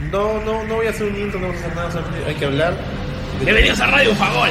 No, no, no voy a hacer un intro, no vamos a hacer nada, solamente hay que hablar. Bienvenidos a Radio Fagol.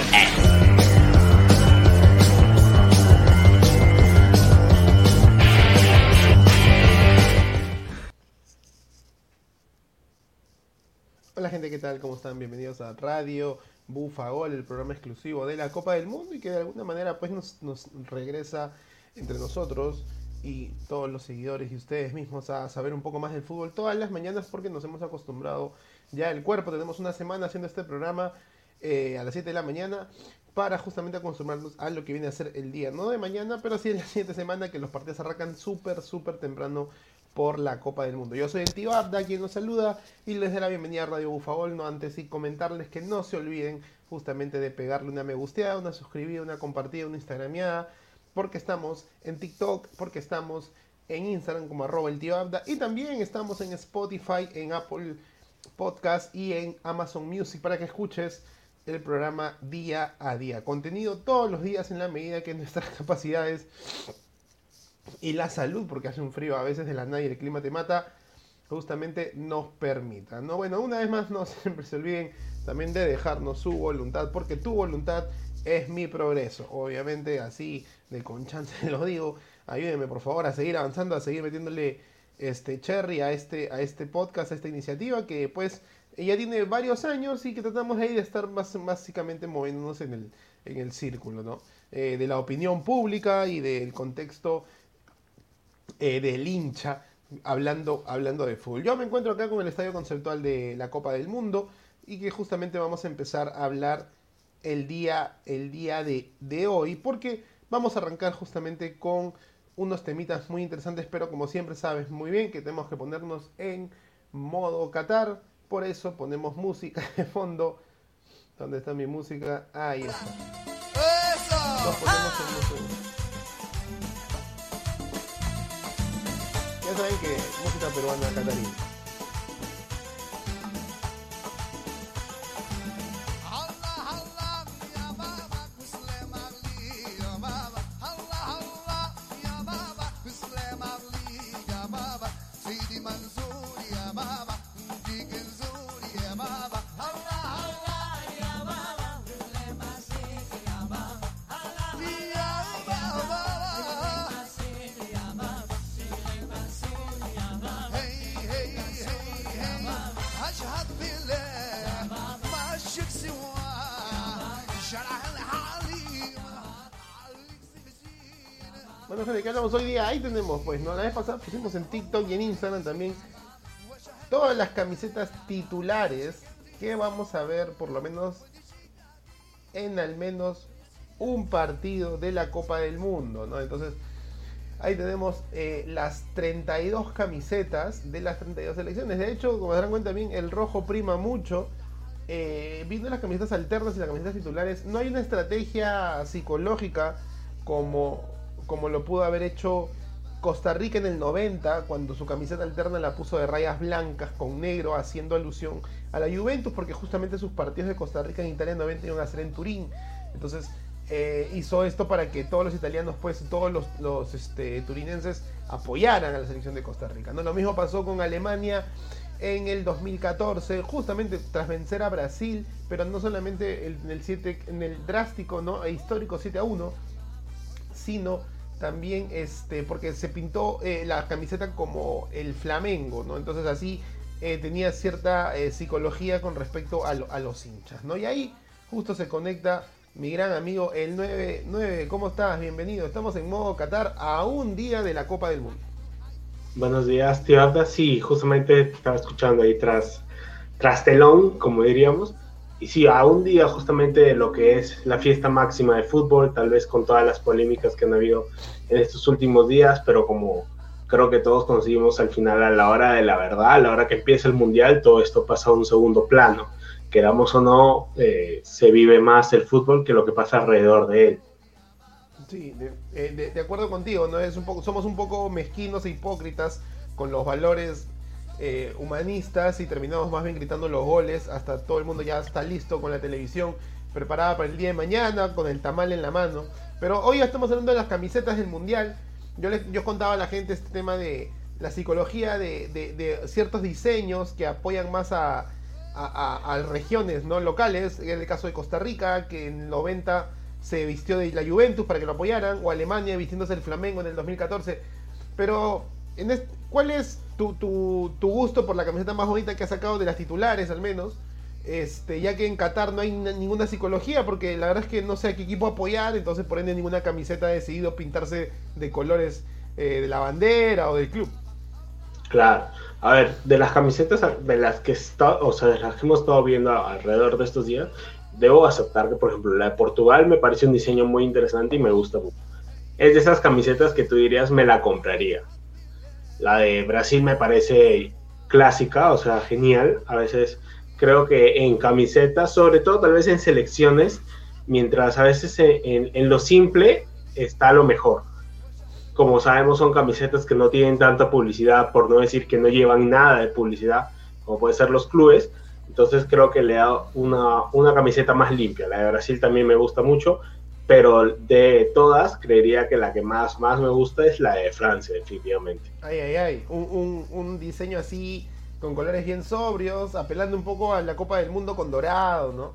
Hola gente, ¿qué tal? ¿Cómo están? Bienvenidos a Radio Bufagol, el programa exclusivo de la Copa del Mundo y que de alguna manera pues nos, nos regresa entre nosotros y todos los seguidores y ustedes mismos a saber un poco más del fútbol todas las mañanas porque nos hemos acostumbrado ya el cuerpo. Tenemos una semana haciendo este programa eh, a las 7 de la mañana para justamente acostumbrarnos a lo que viene a ser el día, no de mañana, pero sí en la siguiente semana que los partidos arrancan súper, súper temprano por la Copa del Mundo. Yo soy el tío Abda, quien nos saluda y les da la bienvenida a Radio Bufagol, no antes y comentarles que no se olviden justamente de pegarle una me gusteada, una suscribida, una compartida, una instagrameada, porque estamos en TikTok, porque estamos en Instagram como arroba el tío Abda y también estamos en Spotify, en Apple Podcast y en Amazon Music para que escuches el programa día a día. Contenido todos los días en la medida que nuestras capacidades y la salud, porque hace un frío a veces de la nada y el clima te mata, justamente nos permita. ¿no? Bueno, una vez más, no siempre se olviden también de dejarnos su voluntad, porque tu voluntad es mi progreso. Obviamente, así de con chance lo digo. Ayúdenme por favor a seguir avanzando, a seguir metiéndole este cherry a este, a este podcast, a esta iniciativa que pues ya tiene varios años y que tratamos ahí de estar más, básicamente moviéndonos en el, en el círculo, ¿no? Eh, de la opinión pública y del contexto eh, del hincha hablando, hablando de fútbol. Yo me encuentro acá con el estadio conceptual de la Copa del Mundo y que justamente vamos a empezar a hablar el día, el día de, de hoy porque vamos a arrancar justamente con unos temitas muy interesantes, pero como siempre sabes muy bien que tenemos que ponernos en modo Qatar, por eso ponemos música de fondo. ¿Dónde está mi música? Ahí está. Nos ponemos en música. Ya saben que música peruana catarí. Bueno, gente, ¿qué hablamos hoy día? Ahí tenemos, pues, ¿no? La vez pasada pusimos en TikTok y en Instagram también todas las camisetas titulares que vamos a ver por lo menos en al menos un partido de la Copa del Mundo, ¿no? Entonces, ahí tenemos eh, las 32 camisetas de las 32 selecciones. De hecho, como se dan cuenta bien, el rojo prima mucho. Eh, viendo las camisetas alternas y las camisetas titulares, no hay una estrategia psicológica como, como lo pudo haber hecho Costa Rica en el 90, cuando su camiseta alterna la puso de rayas blancas con negro, haciendo alusión a la Juventus, porque justamente sus partidos de Costa Rica en Italia en 90 iban a ser en Turín. Entonces eh, hizo esto para que todos los italianos, pues todos los, los este, turinenses apoyaran a la selección de Costa Rica. ¿no? Lo mismo pasó con Alemania en el 2014, justamente tras vencer a Brasil, pero no solamente en el, 7, en el drástico ¿no? e histórico 7 a 1, sino también este, porque se pintó eh, la camiseta como el Flamengo, ¿no? Entonces así eh, tenía cierta eh, psicología con respecto a, lo, a, los hinchas, ¿no? Y ahí justo se conecta mi gran amigo el 99. ¿Cómo estás? Bienvenido. Estamos en modo Qatar a un día de la Copa del Mundo. Buenos días, tío Arda. Sí, justamente estaba escuchando ahí tras, tras telón, como diríamos. Y sí, a un día justamente de lo que es la fiesta máxima de fútbol, tal vez con todas las polémicas que han habido en estos últimos días, pero como creo que todos conseguimos al final, a la hora de la verdad, a la hora que empieza el mundial, todo esto pasa a un segundo plano. Queramos o no, eh, se vive más el fútbol que lo que pasa alrededor de él. Sí, de, de, de, acuerdo contigo, ¿no? Es un poco, somos un poco mezquinos e hipócritas con los valores eh, humanistas y terminamos más bien gritando los goles, hasta todo el mundo ya está listo con la televisión, preparada para el día de mañana, con el tamal en la mano. Pero hoy ya estamos hablando de las camisetas del Mundial. Yo les yo contaba a la gente este tema de, la psicología de, ciertos diseños que apoyan más a, a, regiones no locales, en el caso de Costa Rica, que en el 90 se vistió de la Juventus para que lo apoyaran, o Alemania vistiéndose el Flamengo en el 2014. Pero, en ¿cuál es tu, gusto por la camiseta más bonita que has sacado de las titulares, al menos? Este, ya que en Qatar no hay ninguna psicología, porque la verdad es que no sé a qué equipo apoyar, entonces por ende ninguna camiseta ha decidido pintarse de colores eh, de la bandera o del club. Claro. A ver, de las camisetas de las que está, o sea, de las que hemos estado viendo alrededor de estos días, debo aceptar que, por ejemplo, la de Portugal me parece un diseño muy interesante y me gusta mucho. Es de esas camisetas que tú dirías me la compraría. La de Brasil me parece clásica, o sea, genial. A veces creo que en camisetas, sobre todo tal vez en selecciones, mientras a veces en, en lo simple está lo mejor como sabemos, son camisetas que no tienen tanta publicidad, por no decir que no llevan nada de publicidad, como pueden ser los clubes. Entonces creo que le da una, una camiseta más limpia. La de Brasil también me gusta mucho, pero de todas, creería que la que más, más me gusta es la de Francia, definitivamente. Ay, ay, ay. Un, un, un diseño así, con colores bien sobrios, apelando un poco a la Copa del Mundo con dorado, ¿no?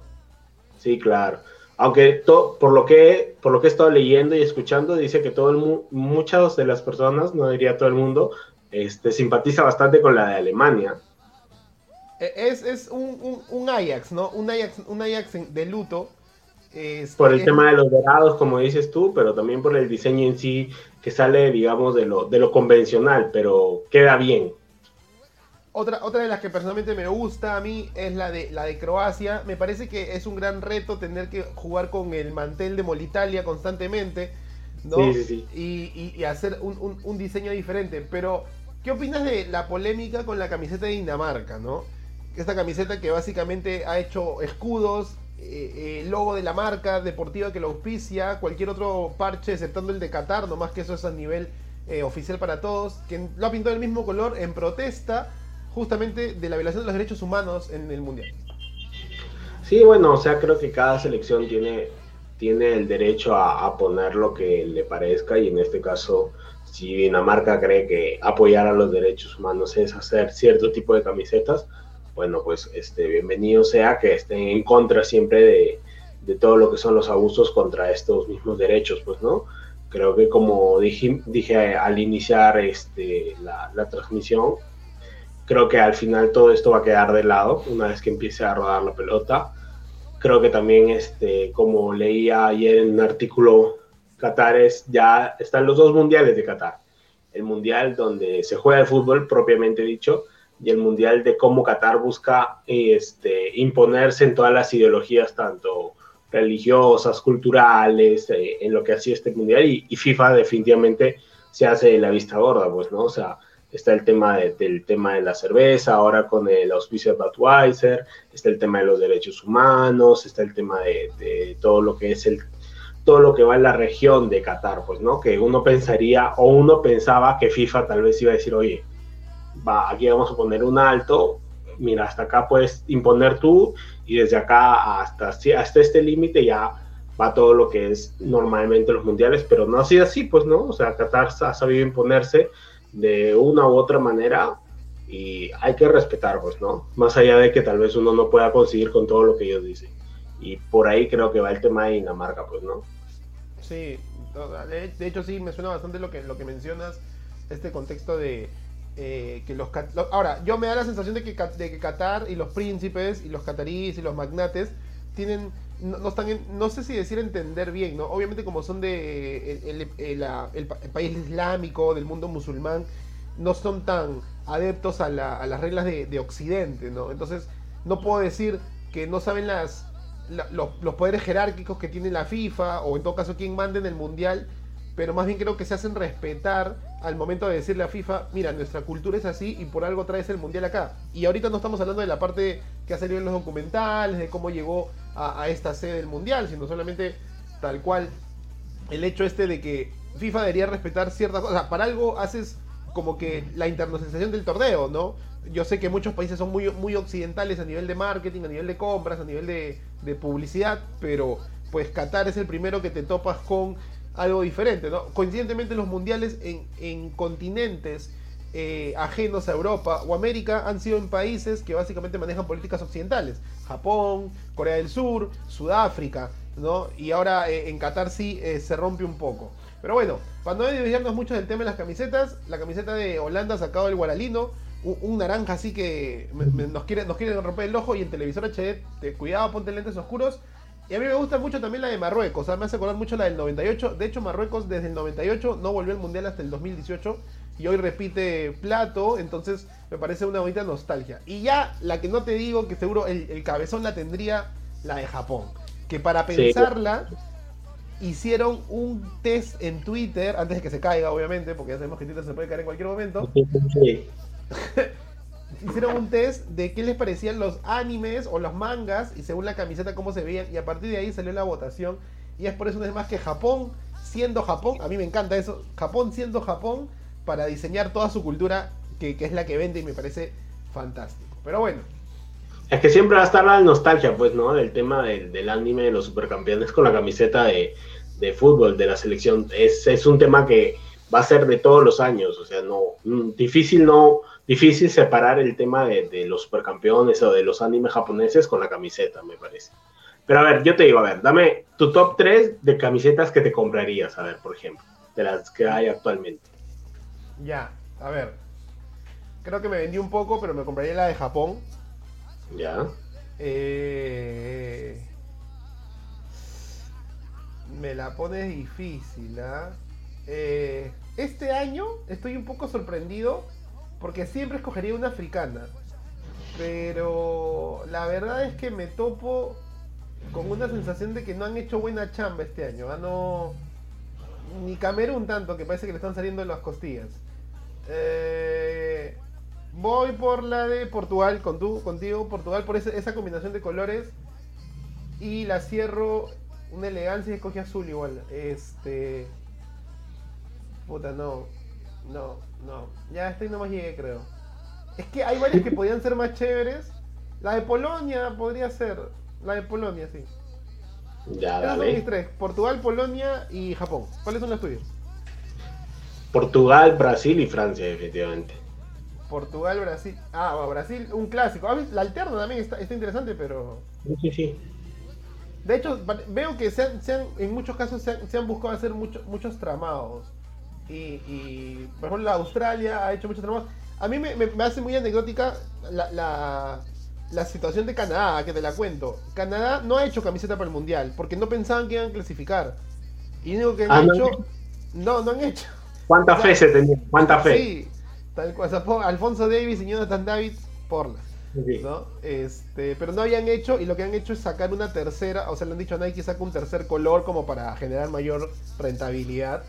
Sí, claro aunque por lo que por lo que he estado leyendo y escuchando dice que todo el muchas de las personas no diría todo el mundo este simpatiza bastante con la de Alemania e, es, un, Ajax no un Ajax un Ajax de luto por el tema de los dorados como dices tú pero también por el diseño en sí que sale digamos de lo de lo convencional pero queda bien otra, otra de las que personalmente me gusta a mí es la de, la de Croacia. Me parece que es un gran reto tener que jugar con el mantel de Molitalia constantemente. ¿no? Sí, sí, sí. Y, hacer un, diseño diferente. Pero, ¿qué opinas de la polémica con la camiseta de Dinamarca? ¿no? Esta camiseta que básicamente ha hecho escudos, eh, eh, logo de la marca deportiva que lo auspicia, cualquier otro parche, exceptando el de Qatar, nomás que eso es a nivel eh, oficial para todos, que lo ha pintado el mismo color en protesta justamente de la violación de los derechos humanos en el Mundial. Sí, bueno, o sea, creo que cada selección tiene, tiene el derecho a, poner lo que le parezca y en este caso, si Dinamarca cree que apoyar a los derechos humanos es hacer cierto tipo de camisetas, bueno, pues este, bienvenido sea que estén en contra siempre de, de todo lo que son los abusos contra estos mismos derechos, pues, ¿no? Creo que como dije, dije al iniciar este, la, la transmisión, Creo que al final todo esto va a quedar de lado una vez que empiece a rodar la pelota. Creo que también, este, como leía ayer en un artículo, Qatar es, ya están los dos mundiales de Qatar. El mundial donde se juega el fútbol propiamente dicho y el mundial de cómo Qatar busca este, imponerse en todas las ideologías, tanto religiosas, culturales, eh, en lo que hacía este mundial y, y, FIFA definitivamente se hace la vista gorda, pues, ¿no? O sea, está el tema del tema de la cerveza, ahora con el auspicio de Budweiser, está el tema de los derechos humanos, está el tema de, todo lo que es el todo lo que va en la región de Qatar, pues, ¿no? Que uno pensaría o uno pensaba que FIFA tal vez iba a decir, oye, va, aquí vamos a poner un alto, mira, hasta acá puedes imponer tú y desde acá hasta, hasta este límite ya va todo lo que es normalmente los mundiales, pero no ha sido así, pues, ¿no? O sea, Qatar ha sabido imponerse de una u otra manera y hay que respetar, pues, ¿no? Más allá de que tal vez uno no pueda conseguir con todo lo que ellos dicen. Y por ahí creo que va el tema de Dinamarca, pues, ¿no? Sí, de hecho sí, me suena bastante lo que, lo que mencionas, este contexto de eh, que los, Ahora, yo me da la sensación de que, Qatar y los príncipes y los cataríes y los magnates tienen no, están no sé si decir entender bien, ¿no? Obviamente como son de el, país islámico, del mundo musulmán, no son tan adeptos a, las reglas de, Occidente, ¿no? Entonces no puedo decir que no saben las, los, poderes jerárquicos que tiene la FIFA o en todo caso quién manda en el Mundial, pero más bien creo que se hacen respetar al momento de decirle a FIFA, mira, nuestra cultura es así y por algo traes el Mundial acá. Y ahorita no estamos hablando de la parte que ha salido en los documentales, de cómo llegó a, esta sede del Mundial, sino solamente tal cual el hecho este de que FIFA debería respetar ciertas cosas. para algo haces como que la internacionalización del torneo, ¿no? Yo sé que muchos países son muy, muy occidentales a nivel de marketing, a nivel de compras, a nivel de, de publicidad, pero pues Qatar es el primero que te topas con algo diferente, ¿no? Coincidentemente los mundiales en, en continentes eh, ajenos a Europa o América han sido en países que básicamente manejan políticas occidentales. Japón, Corea del Sur, Sudáfrica, ¿no? Y ahora eh, en Qatar sí eh, se rompe un poco. Pero bueno, para no desviarnos mucho del tema de las camisetas, la camiseta de Holanda sacado el Guaralino, un, un naranja así que nos quiere nos romper el ojo y el televisor HD, te, cuidado, ponte lentes oscuros. Y a mí me gusta mucho también la de Marruecos, o sea, me hace acordar mucho la del 98. De hecho, Marruecos desde el 98 no volvió al Mundial hasta el 2018 y hoy repite plato, entonces me parece una bonita nostalgia. Y ya la que no te digo, que seguro el, el cabezón la tendría, la de Japón. Que para Sí. pensarla, hicieron un test en Twitter, antes de que se caiga, obviamente, porque ya sabemos que Twitter se puede caer en cualquier momento. Sí. Hicieron un test de qué les parecían los animes o los mangas y según la camiseta cómo se veían. Y a partir de ahí salió la votación. Y es por eso una vez más que Japón, siendo Japón, a mí me encanta eso, Japón siendo Japón, para diseñar toda su cultura, que, que es la que vende y me parece fantástico. Pero bueno, Es que siempre va a estar la nostalgia, pues, ¿no? Del tema del, del anime de los supercampeones con la camiseta de, de fútbol de la selección. Es, es un tema que va a ser de todos los años. O sea, no. mm, Difícil no. Difícil separar el tema de, de los supercampeones o de los animes japoneses con la camiseta, me parece. Pero a ver, yo te digo, a ver, dame tu top 3 de camisetas que te comprarías, a ver, por ejemplo, de las que hay actualmente. ya, a ver. Creo que me vendí un poco, pero me compraría la de Japón. ¿Ya? Eh, me la pones difícil, ¿ah? Eh, este año estoy un poco sorprendido porque siempre escogería una africana. Pero la verdad es que me topo con una sensación de que no han hecho buena chamba este año. ¿ah? No, ni Camerún tanto, que parece que le están saliendo las costillas. Eh, voy por la de Portugal, con tú, contigo, Portugal, por ese- esa combinación de colores. Y la cierro una elegancia y escogí azul igual. Este. Puta, no. No, no. Ya hasta ahí nomás llegué, creo. Es que hay varias que podían ser más chéveres. La de Polonia podría ser. La de Polonia, sí. Ya, Esos son mis dale. tres. Portugal, Polonia y Japón. ¿Cuáles son las tuyas? Portugal, Brasil y Francia, definitivamente. Portugal, Brasil. Ah, bueno, Brasil, un clásico. Ah, La alterna también está, está interesante, pero. Sí, sí. De hecho, veo que se han, se han- en muchos casos se han, se han buscado hacer mucho- muchos tramados. Y, y, por ejemplo, la Australia ha hecho muchos tramados. A mí me, me- me hace muy anecdótica la, la, la situación de Canadá, que te la cuento. Canadá no ha hecho camiseta para el Mundial, porque no pensaban que iban a clasificar. Y lo único que han Ah, ¿no han hecho... No, no han hecho. ¿Cuánta O sea, fe se tenía? ¿Cuánta fe? Sí, tal cual. Alfonso Davis y Jonathan David, porlas. Sí. ¿no? Este, pero no habían hecho, y lo que han hecho es sacar una tercera, o sea, le han dicho a Nike saca un tercer color como para generar mayor rentabilidad.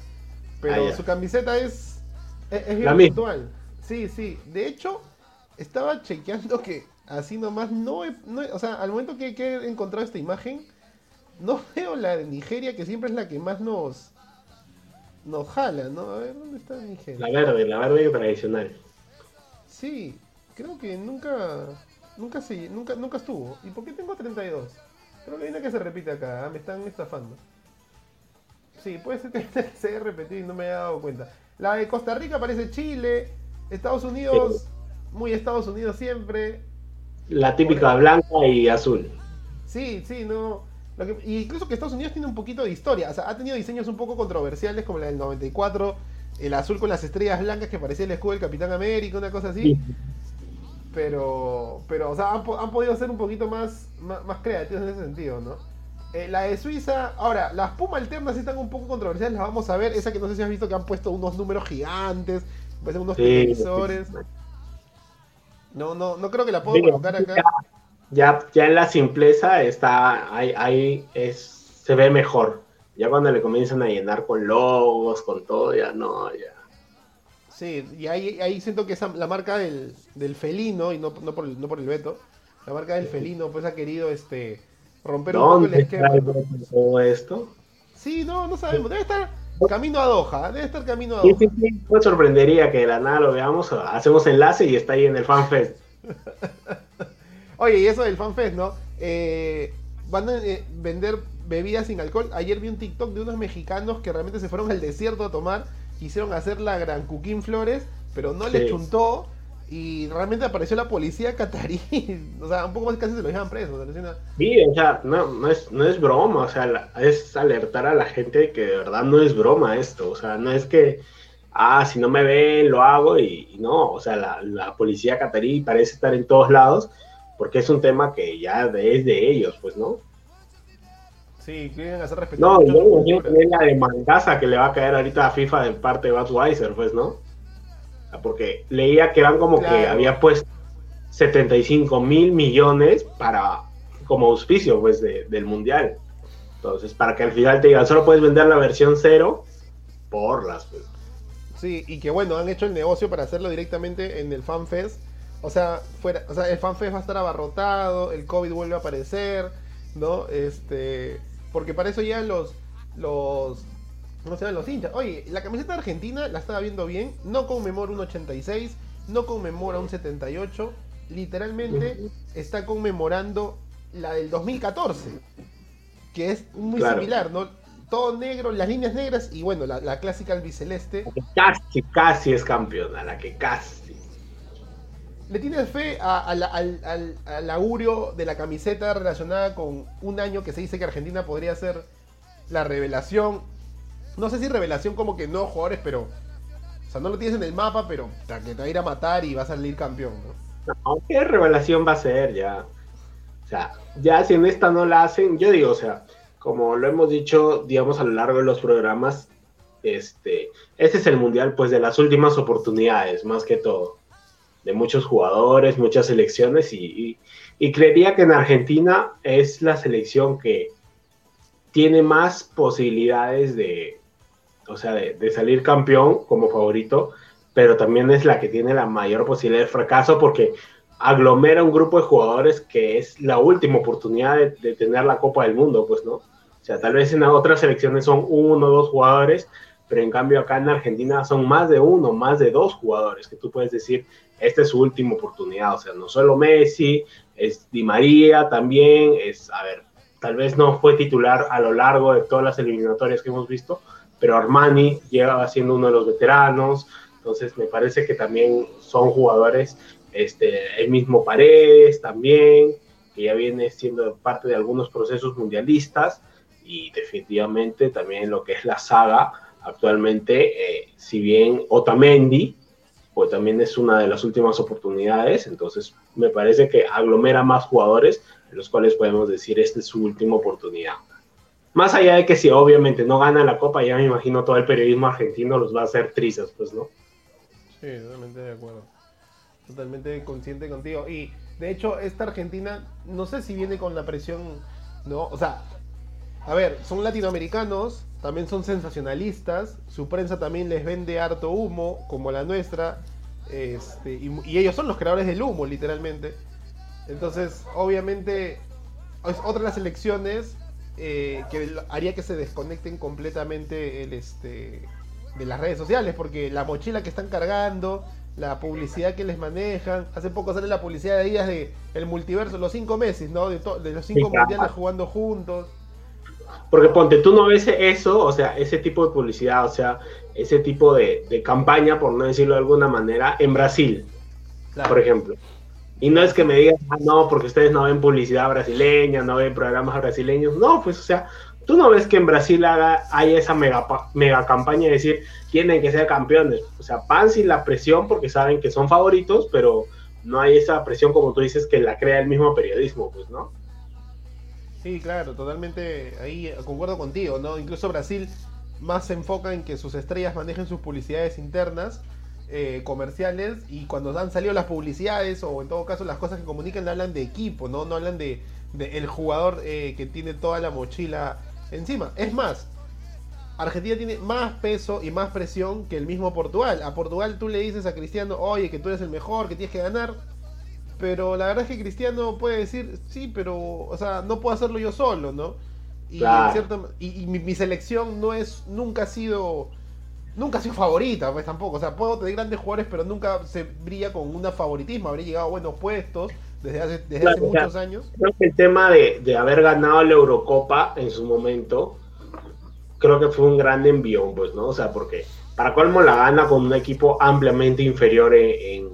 Pero Ah, su camiseta es, es, es misma. puntual. Sí, sí. De hecho, estaba chequeando que así nomás no, he- no he- o sea, al momento que, que he encontrado esta imagen, no veo la de Nigeria, que siempre es la que más nos nos jala, ¿no? A ver, ¿dónde está Nigeria? La verde, la verde tradicional. Sí, creo que nunca, nunca se, nunca, nunca estuvo. ¿Y por qué tengo 32? Creo que hay una que se repite acá, ¿ah? me están estafando. Sí, puede ser que se haya repetido y no me haya dado cuenta. La de Costa Rica parece Chile, Estados Unidos, muy Estados Unidos siempre. La típica blanca y azul. Sí, sí, no. Lo que- y incluso que Estados Unidos tiene un poquito de historia. O sea, ha tenido diseños un poco controversiales como la del 94, el azul con las estrellas blancas que parecía el escudo del Capitán América, una cosa así. Pero, pero, o sea, han, han podido ser un poquito más, más, más creativos en ese sentido, ¿no? Eh, la de Suiza, ahora, las Puma alternas sí están un poco controversiales, las vamos a ver. Esa que no sé si has visto que han puesto unos números gigantes, parecen unos Sí. televisores. No, no, no creo que la puedo Digo, colocar acá. Ya, ya en la simpleza está, ahí, ahí es, se ve mejor. Ya cuando le comienzan a llenar con logos, con todo, ya no, ya. Sí, y ahí, ahí siento que esa, la marca del, del felino, y no, no, por el, no por el veto, la marca del felino pues ha querido este romper un poco el ¿Dónde esquema. todo esto? Sí, no, no sabemos. Debe estar camino a Doha, debe estar camino a Doha. sí, sí, me sorprendería que de la nada lo veamos, hacemos enlace y está ahí en el FanFest. Oye, y eso del FanFest, ¿no? Eh, van a eh, vender bebidas sin alcohol. Ayer vi un TikTok de unos mexicanos que realmente se fueron al desierto a tomar. Quisieron hacer la gran Cuquín Flores pero no le Sí. chuntó y realmente apareció la policía catarí. o sea, un poco más casi se lo dejan preso. o sea, no es una- Sí, o sea, no, no, es, no es broma, o sea, la- es alertar a la gente que de verdad no es broma esto, o sea, no es que, ah, si no me ven, lo hago y, y no, o sea, la, la policía catarí parece estar en todos lados porque es un tema que ya es de ellos, pues, ¿no? Sí, quieren hacer respetar No, y mucho su luego imagino cultura. también la demandaza que le va a caer ahorita a FIFA de parte de Budweiser, pues, ¿no? Sea, porque leía que eran como que había puesto 75 mil millones para como auspicio, pues, de- del Mundial. Entonces, para que al final te digan, solo puedes vender la versión cero, porlas, pues. Sí, y que bueno, han hecho el negocio para hacerlo directamente en el FanFest. O sea, fuera, o sea, el FanFest va a estar abarrotado, el COVID vuelve a aparecer, ¿no? Este, porque para eso ya los los ¿cómo se llaman los hinchas? Oye, la camiseta Argentina la estaba viendo bien, no conmemora un 86, no conmemora un 78, literalmente está conmemorando la del 2014, que es muy Claro. similar, ¿no? Todo negro, las líneas negras y bueno, la, la clásica albiceleste. Casi, casi es campeona, la que casi. ¿Le tienes fe a- a la- al, al- al augurio de la camiseta relacionada con un año que se dice que Argentina podría ser la revelación? No sé si revelación como que no jugadores, pero... O sea, no lo tienes en el mapa, pero que te va a ir a matar y va a salir campeón, ¿no? No, ¿qué revelación va a ser ya? O sea, ya si en esta no la hacen, yo digo, o sea, como lo hemos dicho, digamos, a lo largo de los programas, este, este es el mundial, pues, de las últimas oportunidades, más que todo, de muchos jugadores, muchas selecciones, y- y creería que en Argentina es la selección que tiene más posibilidades de, o sea, de, de salir campeón como favorito, pero también es la que tiene la mayor posibilidad de fracaso porque aglomera un grupo de jugadores que es la última oportunidad de, de tener la Copa del Mundo, pues, ¿no? O sea, tal vez en otras selecciones son uno o dos jugadores, pero en cambio acá en Argentina son más de uno, más de dos jugadores que tú puedes decir, esta es su última oportunidad, o sea, no solo Messi, es Di María también, es, a ver, tal vez no fue titular a lo largo de todas las eliminatorias que hemos visto, pero Armani llega siendo uno de los veteranos, entonces me parece que también son jugadores, este, el mismo Paredes también, que ya viene siendo parte de algunos procesos mundialistas, y definitivamente también lo que es la saga actualmente, eh, si bien Otamendi, pues también es una de las últimas oportunidades, entonces me parece que aglomera más jugadores, los cuales podemos decir esta es su última oportunidad. Más allá de que si obviamente no gana la Copa, ya me imagino todo el periodismo argentino los va a hacer trizas, pues, ¿no? Sí, totalmente de acuerdo. Totalmente consciente contigo. Y de hecho, esta Argentina, no sé si viene con la presión, ¿no? O sea, a ver, son latinoamericanos, también son sensacionalistas, su prensa también les vende harto humo, como la nuestra, este, y, y ellos son los creadores del humo, literalmente. Entonces, obviamente, es otra de las elecciones eh, que haría que se desconecten completamente el, este, de las redes sociales, porque la mochila que están cargando, la publicidad que les manejan, hace poco sale la publicidad de días de el multiverso, los cinco meses, ¿no? De, de los cinco Sí, claro. mundiales jugando juntos. Porque ponte, tú no ves eso, o sea, ese tipo de publicidad, o sea, ese tipo de, de campaña, por no decirlo de alguna manera, en Brasil, Claro. por ejemplo. Y no es que me digan, ah, no, porque ustedes no ven publicidad brasileña, no ven programas brasileños. No, pues, o sea, tú no ves que en Brasil haga, esa mega, mega campaña de decir, tienen que ser campeones. O sea, van sin la presión porque saben que son favoritos, pero no hay esa presión, como tú dices, que la crea el mismo periodismo, pues, ¿no? Sí, claro, totalmente ahí concuerdo contigo, ¿no? Incluso Brasil más se enfoca en que sus estrellas manejen sus publicidades internas, eh, comerciales, y cuando han salido las publicidades, o en todo caso las cosas que comunican, hablan de equipo, ¿no? No hablan de, de el jugador eh, que tiene toda la mochila encima. Es más, Argentina tiene más peso y más presión que el mismo Portugal. A Portugal tú le dices a Cristiano, oye, que tú eres el mejor, que tienes que ganar. Pero la verdad es que Cristiano puede decir, sí, pero, o sea, no puedo hacerlo yo solo, ¿no? Y, Claro. en cierta- y, y mi, mi selección no es, nunca ha sido, nunca ha sido favorita, pues tampoco. O sea, puedo tener grandes jugadores, pero nunca se brilla con una favoritismo. Habría llegado a buenos puestos desde hace, desde Claro, hace o sea, muchos años. Creo que el tema de, de haber ganado la Eurocopa en su momento, creo que fue un gran envión, pues, ¿no? O sea, porque para colmo la gana con un equipo ampliamente inferior en,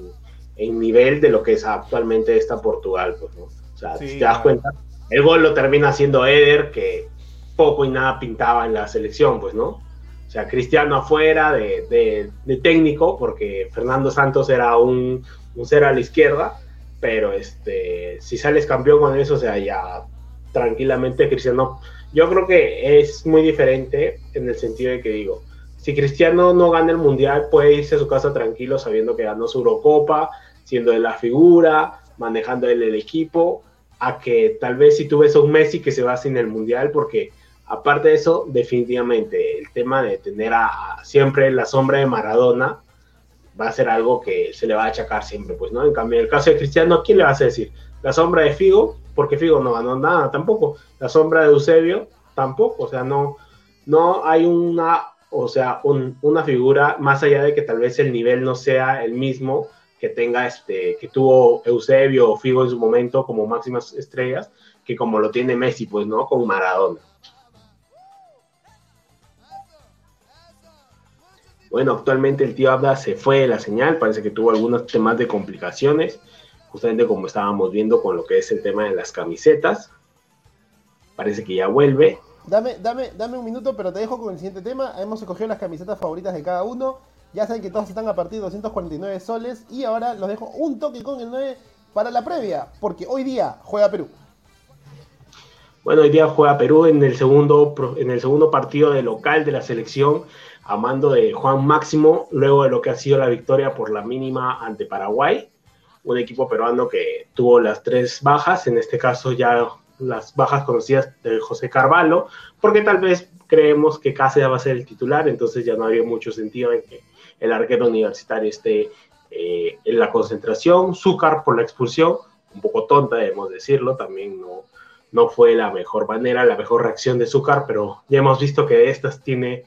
en, nivel de lo que es actualmente esta Portugal, pues, ¿no? O sea, si te das cuenta, el gol lo termina haciendo Eder, que poco y nada pintaba en la selección, pues, ¿no? O sea, Cristiano afuera de, de, técnico, porque Fernando Santos era un, un ser a la izquierda, pero este, si sales campeón con eso, o sea, ya tranquilamente Cristiano, yo creo que es muy diferente en el sentido de que digo, si Cristiano no gana el Mundial, puede irse a su casa tranquilo sabiendo que ganó su Eurocopa, siendo de la figura, manejando él el equipo, a que tal vez si tú ves a un Messi que se va sin el Mundial, porque aparte de eso, definitivamente el tema de tener a, siempre la sombra de Maradona va a ser algo que se le va a achacar siempre, pues, ¿no? En cambio, en el caso de Cristiano, ¿quién le vas a decir? La sombra de Figo, porque Figo no ganó nada tampoco. La sombra de Eusebio, tampoco. O sea, no, no hay una, o sea, una figura más allá de que tal vez el nivel no sea el mismo que tenga este, que tuvo Eusebio o Figo en su momento como máximas estrellas, que como lo tiene Messi, pues, ¿no? Con Maradona. Bueno, actualmente el tío Abda se fue de la señal, parece que tuvo algunos temas de complicaciones, justamente como estábamos viendo con lo que es el tema de las camisetas. Parece que ya vuelve. Dame, dame, dame un minuto, pero te dejo con el siguiente tema. Hemos escogido las camisetas favoritas de cada uno. Ya saben que todos están a partir de 249 soles. Y ahora los dejo un toque con el 9 para la previa, porque hoy día juega Perú. Bueno, hoy día juega Perú en el segundo, en el segundo partido de local de la selección a mando de Juan Máximo, luego de lo que ha sido la victoria por la mínima ante Paraguay, un equipo peruano que tuvo las tres bajas, en este caso ya las bajas conocidas de José Carvalho, porque tal vez creemos que Cáceres va a ser el titular, entonces ya no había mucho sentido en que el arquero universitario esté eh, en la concentración, Zúcar por la expulsión, un poco tonta debemos decirlo, también no, no fue la mejor manera, la mejor reacción de Zúcar, pero ya hemos visto que de estas tiene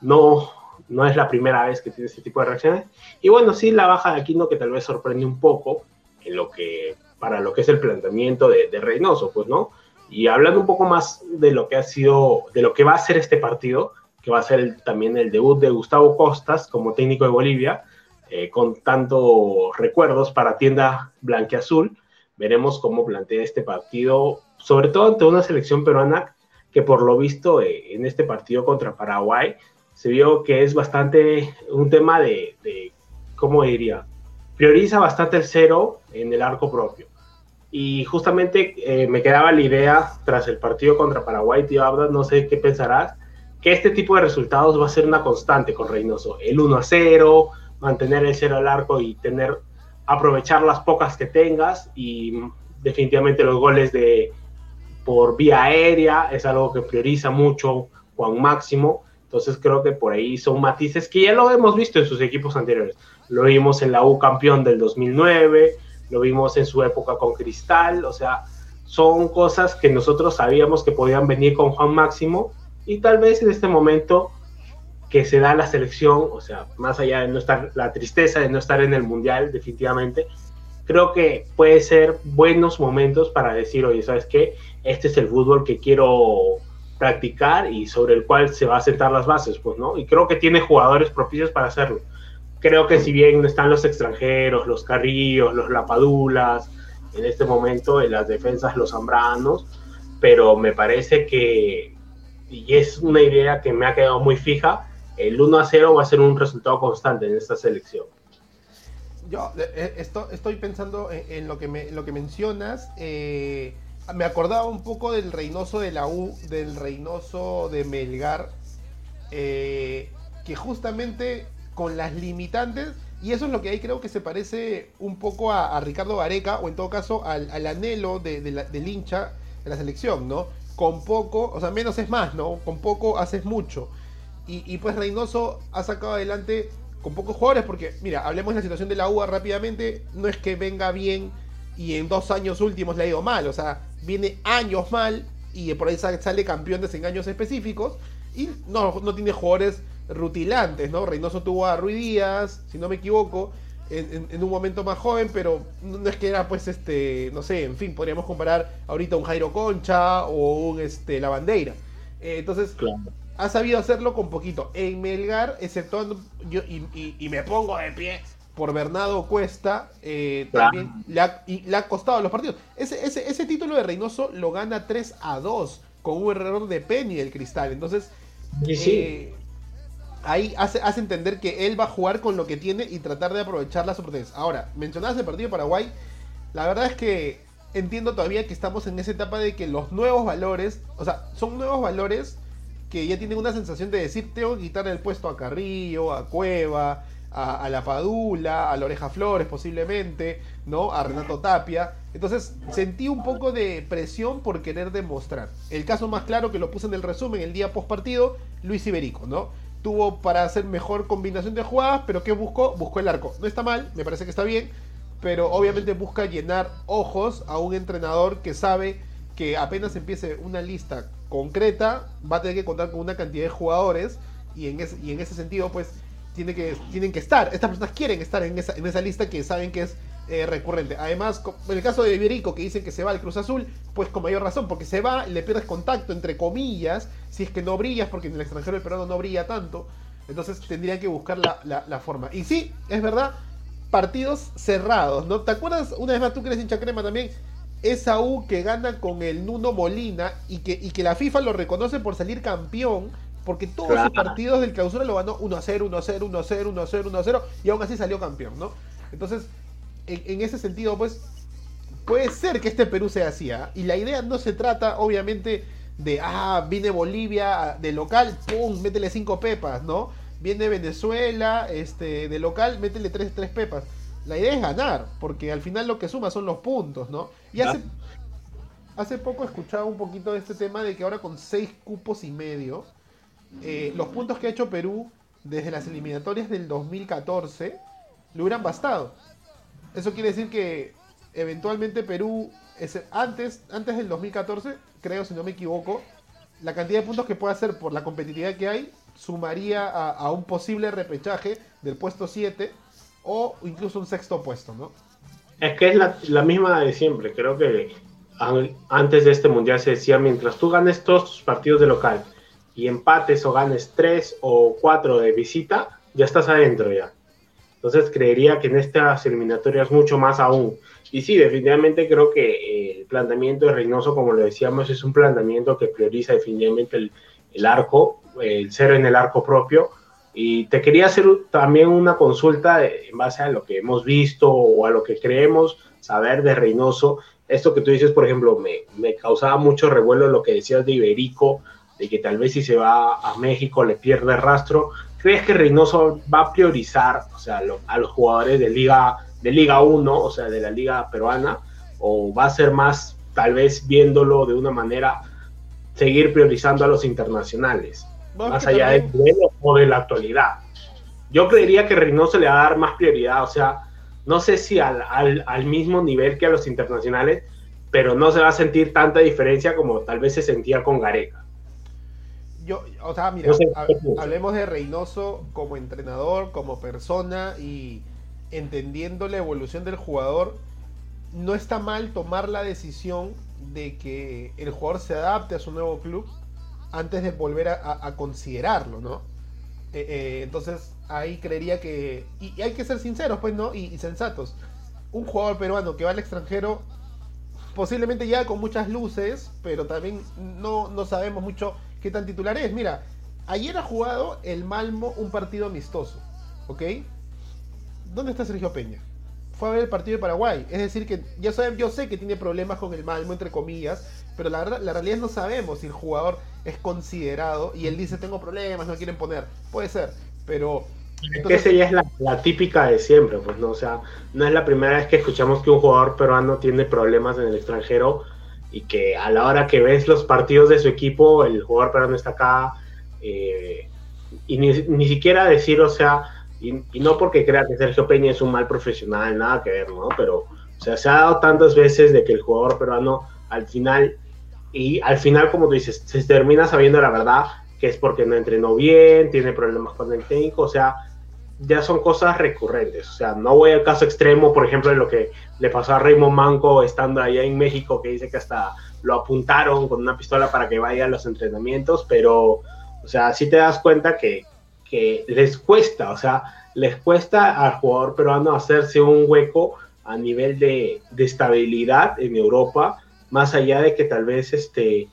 no, no es la primera vez que tiene este tipo de reacciones. Y bueno, sí, la baja de Aquino que tal vez sorprende un poco en lo que, para lo que es el planteamiento de, de Reynoso, pues, ¿no? Y hablando un poco más de lo que ha sido, de lo que va a ser este partido, que va a ser también el debut de Gustavo Costas como técnico de Bolivia, eh, con tantos recuerdos para tienda blanqueazul, veremos cómo plantea este partido, sobre todo ante una selección peruana que por lo visto eh, en este partido contra Paraguay se vio que es bastante un tema de, ¿cómo diría? Prioriza bastante el cero en el arco propio. Y justamente eh, me quedaba la idea tras el partido contra Paraguay, tío Abda, no sé qué pensarás, que este tipo de resultados va a ser una constante con Reynoso. El 1 a 0, mantener el cero al arco y tener, aprovechar las pocas que tengas y definitivamente los goles de por vía aérea es algo que prioriza mucho Juan Máximo entonces creo que por ahí son matices que ya lo hemos visto en sus equipos anteriores. Lo vimos en la U campeón del 2009, lo vimos en su época con Cristal, o sea, son cosas que nosotros sabíamos que podían venir con Juan Máximo y tal vez en este momento que se da la selección, o sea, más allá de no estar, la tristeza de no estar en el Mundial definitivamente, creo que puede ser buenos momentos para decir, oye, ¿sabes qué? Este es el fútbol que quiero practicar y sobre el cual se va a sentar las bases, pues, ¿no? Y creo que tiene jugadores propicios para hacerlo. Creo que si bien están los extranjeros, los Carrillos, los Lapadulas, en este momento en las defensas los Zambranos, pero me parece que, y es una idea que me ha quedado muy fija, el 1 a 0 va a ser un resultado constante en esta selección. Yo eh, eh, esto, estoy pensando en, lo, que lo que mencionas. Eh, me acordaba un poco del Reynoso de la U, del Reynoso de Melgar, eh, que justamente con las limitantes, y eso es lo que ahí creo que se parece un poco a, Ricardo Vareca, o en todo caso al, anhelo de, del hincha de la selección, ¿no? Con poco, o sea, menos es más, ¿no? Con poco haces mucho. Y, y pues Reynoso ha sacado adelante con pocos jugadores, porque, mira, hablemos de la situación de la U rápidamente, no es que venga bien y en dos años últimos le ha ido mal, o sea, viene años mal y por ahí sale campeón de desengaños específicos y no, no tiene jugadores rutilantes, ¿no? Reynoso tuvo a Rui Díaz, si no me equivoco, en, un momento más joven, pero no es que era pues este, no sé, en fin, podríamos comparar ahorita un Jairo Concha o un este, La Bandeira. Eh, entonces, ha sabido hacerlo con poquito. En Melgar, exceptuando, yo, y, y, me pongo de pie por Bernardo Cuesta, eh, también le ha, y le ha costado los partidos. Ese, ese, ese título de Reynoso lo gana 3 a 2 con un error de Penny del Cristal. Entonces, eh, ahí hace, hace entender que él va a jugar con lo que tiene y tratar de aprovechar las oportunidades. Ahora, mencionabas el partido de Paraguay, la verdad es que entiendo todavía que estamos en esa etapa de que los nuevos valores, o sea, son nuevos valores que ya tienen una sensación de decir, tengo que quitarle el puesto a Carrillo, a Cueva, a, la Padula, a la Oreja Flores posiblemente, ¿no? A Renato Tapia. Entonces sentí un poco de presión por querer demostrar. El caso más claro que lo puse en el resumen el día post partido, Luis Iberico, ¿no? Tuvo para hacer mejor combinación de jugadas, pero ¿qué buscó? Buscó el arco. No está mal, me parece que está bien, pero obviamente busca llenar ojos a un entrenador que sabe que apenas empiece una lista concreta, va a tener que contar con una cantidad de jugadores y en ese, y en ese sentido, pues, tienen que estar. Estas personas quieren estar en esa, lista que saben que es eh, recurrente. Además, en el caso de Iberico, que dicen que se va al Cruz Azul, pues con mayor razón, porque se va, le pierdes contacto, entre comillas, si es que no brillas, porque en el extranjero el peruano no brilla tanto. Entonces tendría que buscar la, forma. Y sí, es verdad, partidos cerrados, ¿no? ¿Te acuerdas, una vez más, tú que eres hincha crema también, esa U que gana con el Nuno Molina y que la FIFA lo reconoce por salir campeón, porque todos los partidos del clausura lo ganó 1 a 0, 1 a 0, 1 a 0, 1 a 0, 1 a 0, y aún así salió campeón, ¿no? Entonces, en, ese sentido, pues, puede ser que este Perú sea así, ¿ah? Y la idea no se trata, obviamente, de, ah, viene Bolivia de local, pum, métele cinco pepas, ¿no? Viene Venezuela, este, de local, métele tres, tres pepas. La idea es ganar, porque al final lo que suma son los puntos, ¿no? Y hace, hace poco escuchaba un poquito de este tema de que ahora con seis cupos y medio, eh, los puntos que ha hecho Perú desde las eliminatorias del 2014 le hubieran bastado. Eso quiere decir que eventualmente Perú, antes, antes del 2014, creo si no me equivoco, la cantidad de puntos que puede hacer por la competitividad que hay sumaría a, un posible repechaje del puesto 7 o incluso un sexto puesto, ¿no? Es que es la, la misma de siempre. Creo que antes de este mundial se decía, mientras tú ganes todos tus partidos de local y empates o ganes 3 o 4 de visita, ya estás adentro ya. Entonces creería que en estas eliminatorias mucho más aún. Y sí, definitivamente creo que eh, el planteamiento de Reynoso, como lo decíamos, es un planteamiento que prioriza definitivamente el, el arco, el cero en el arco propio. Y te quería hacer también una consulta en base a lo que hemos visto o a lo que creemos saber de Reynoso. Esto que tú dices, por ejemplo, me, me causaba mucho revuelo lo que decías de Iberico, de que tal vez si se va a México le pierde rastro. ¿Crees que Reynoso va a priorizar o sea, a los jugadores de Liga, de Liga 1, o sea, de la Liga peruana? ¿O va a ser más, tal vez viéndolo de una manera, seguir priorizando a los internacionales? más allá del duelo o de la actualidad. Yo creería que Reynoso le va a dar más prioridad, o sea, no sé si al, al mismo nivel que a los internacionales, pero no se va a sentir tanta diferencia como tal vez se sentía con Gareca yo, o sea, mira, hablemos de Reynoso como entrenador, como persona y entendiendo la evolución del jugador, no está mal tomar la decisión de que el jugador se adapte a su nuevo club antes de volver a, considerarlo, ¿no? Eh, eh, entonces ahí creería que, y, hay que ser sinceros, pues, ¿no? Y, y, sensatos. Un jugador peruano que va al extranjero posiblemente ya con muchas luces, pero también no, no sabemos mucho qué tan titular es. Mira, ayer ha jugado el Malmo un partido amistoso, ¿ok? ¿Dónde está Sergio Peña? Fue a ver el partido de Paraguay. Es decir, que ya saben, yo sé que tiene problemas con el Malmo, entre comillas, pero la, la realidad no sabemos si el jugador es considerado y él dice tengo problemas, no quieren poner. Puede ser, pero entonces... esa ya es la, típica de siempre, pues no, o sea, no es la primera vez que escuchamos que un jugador peruano tiene problemas en el extranjero y que a la hora que ves los partidos de su equipo, el jugador peruano está acá, eh, y ni, siquiera decir, o sea, y, no porque crea que Sergio Peña es un mal profesional, nada que ver, ¿no? Pero, o sea, se ha dado tantas veces de que el jugador peruano al final, y al final, como tú dices, se termina sabiendo la verdad, que es porque no entrenó bien, tiene problemas con el técnico, o sea, ya son cosas recurrentes. O sea, no voy al caso extremo, por ejemplo, de lo que le pasó a Raymond Manco estando allá en México, que dice que hasta lo apuntaron con una pistola para que vaya a los entrenamientos, pero, o sea, si te das cuenta que, que les cuesta, o sea, les cuesta al jugador peruano hacerse un hueco a nivel de, de estabilidad en Europa, más allá de que tal vez este,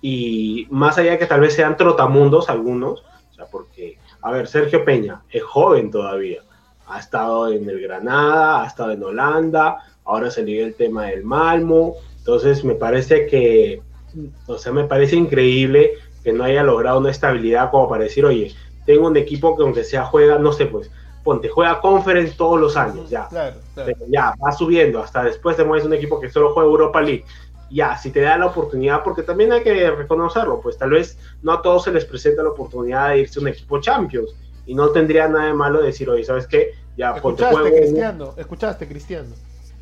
y más allá de que tal vez sean trotamundos algunos, o sea, porque, a ver, Sergio Peña es joven todavía, ha estado en el Granada, ha estado en Holanda, ahora se liga el tema del Malmo, entonces me parece que, o sea, me parece increíble que no haya logrado una estabilidad como para decir, oye, tengo un equipo que aunque sea juega, no sé, pues, ponte, juega Conference todos los años, ya. Claro, claro. Ya, va subiendo, hasta después te mueves un equipo que solo juega Europa League. Ya, si te da la oportunidad, porque también hay que reconocerlo, pues tal vez no a todos se les presenta la oportunidad de irse a un equipo Champions y no tendría nada de malo decir, oye, ¿sabes qué? Ya, ponte Escuchaste, juego. Cristiano, escuchaste, Cristiano.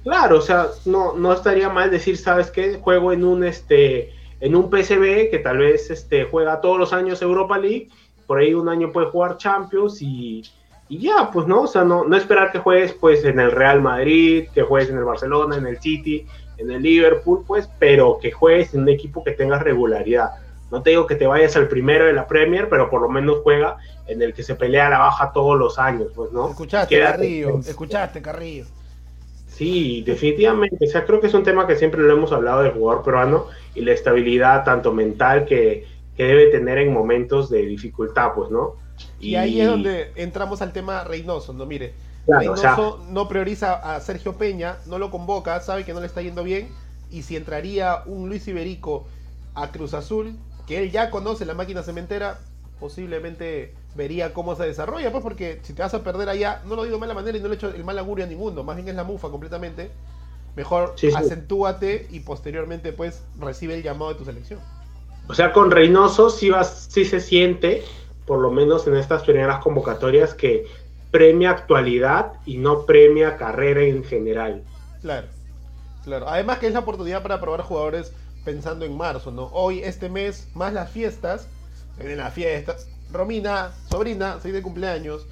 Claro, o sea, no, no estaría mal decir, ¿sabes qué? Juego en un este en un PSV que tal vez este juega todos los años Europa League, por ahí un año puede jugar Champions y, y ya, pues no, o sea, no, no esperar que juegues pues en el Real Madrid, que juegues en el Barcelona, en el City, en el Liverpool, pues, pero que juegues en un equipo que tenga regularidad. No te digo que te vayas al primero de la Premier, pero por lo menos juega en el que se pelea a la baja todos los años, pues, ¿no? Escuchaste, Quédate- Carrillo, escuchaste, Carrillo. Sí, definitivamente. O sea, creo que es un tema que siempre lo hemos hablado del jugador peruano y la estabilidad tanto mental que, que debe tener en momentos de dificultad, pues, ¿no? Y ahí es donde entramos al tema Reynoso, ¿no? Mire, Claro, o sea, Reynoso no prioriza a Sergio Peña, no lo convoca, sabe que no le está yendo bien, y si entraría un Luis Iberico a Cruz Azul, que él ya conoce la máquina cementera, posiblemente vería cómo se desarrolla, pues porque si te vas a perder allá, no lo digo de mala manera y no le echo el mal augurio a ninguno, más bien es la mufa completamente, mejor Sí, sí. acentúate y posteriormente pues recibe el llamado de tu selección. o sea, con Reynoso sí, vas, sí se siente, por lo menos en estas primeras convocatorias, que premia actualidad y no premia carrera en general. Claro, claro. Además que es la oportunidad para probar jugadores pensando en marzo, ¿no? Hoy, este mes, más las fiestas, vienen las fiestas. Romina, sobrina, soy de cumpleaños,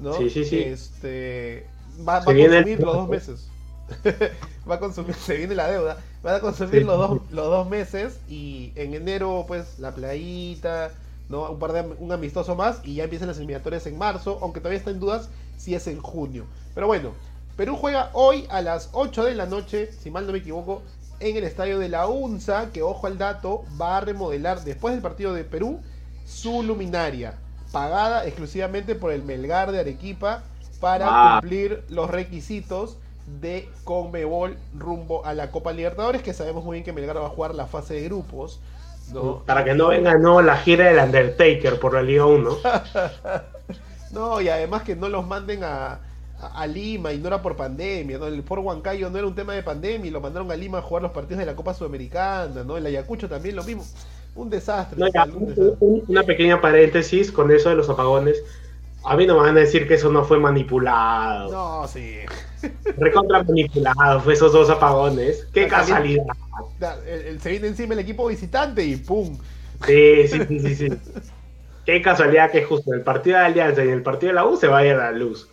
¿no? Sí, sí, sí. Este, va, a el- consumir los dos meses. va a consumir, se viene la deuda. Va a consumir Sí. los, dos, los dos meses y en enero, pues, la playita, ¿no? Un par de un amistoso más y ya empiezan las eliminatorias en marzo, aunque todavía está en dudas si es en junio. Pero bueno, Perú juega hoy a las 8 de la noche, si mal no me equivoco, en el estadio de la UNSA, que ojo al dato, va a remodelar después del partido de Perú su luminaria, pagada exclusivamente por el Melgar de Arequipa para Ah. cumplir los requisitos de Conmebol rumbo a la Copa Libertadores, que sabemos muy bien que Melgar va a jugar la fase de grupos. ¿No? Para que no venga no la gira del Undertaker por la Liga 1. No, y además que no los manden a, a, a Lima y no era por pandemia, ¿no? El Fort Huancayo no era un tema de pandemia y lo mandaron a Lima a jugar los partidos de la Copa Sudamericana, ¿no? El Ayacucho también lo mismo. Un desastre. No, ya, total, un desastre. un- una pequeña paréntesis con eso de los apagones. A mí no me van a decir que eso no fue manipulado. No, sí. Recontra manipulado fue esos dos apagones. Qué casualidad. Da- el- el- se viene encima el equipo visitante y ¡pum! Sí, sí, sí, sí, sí. Qué casualidad que justo en el partido de Alianza y en el partido de la U se vaya la luz.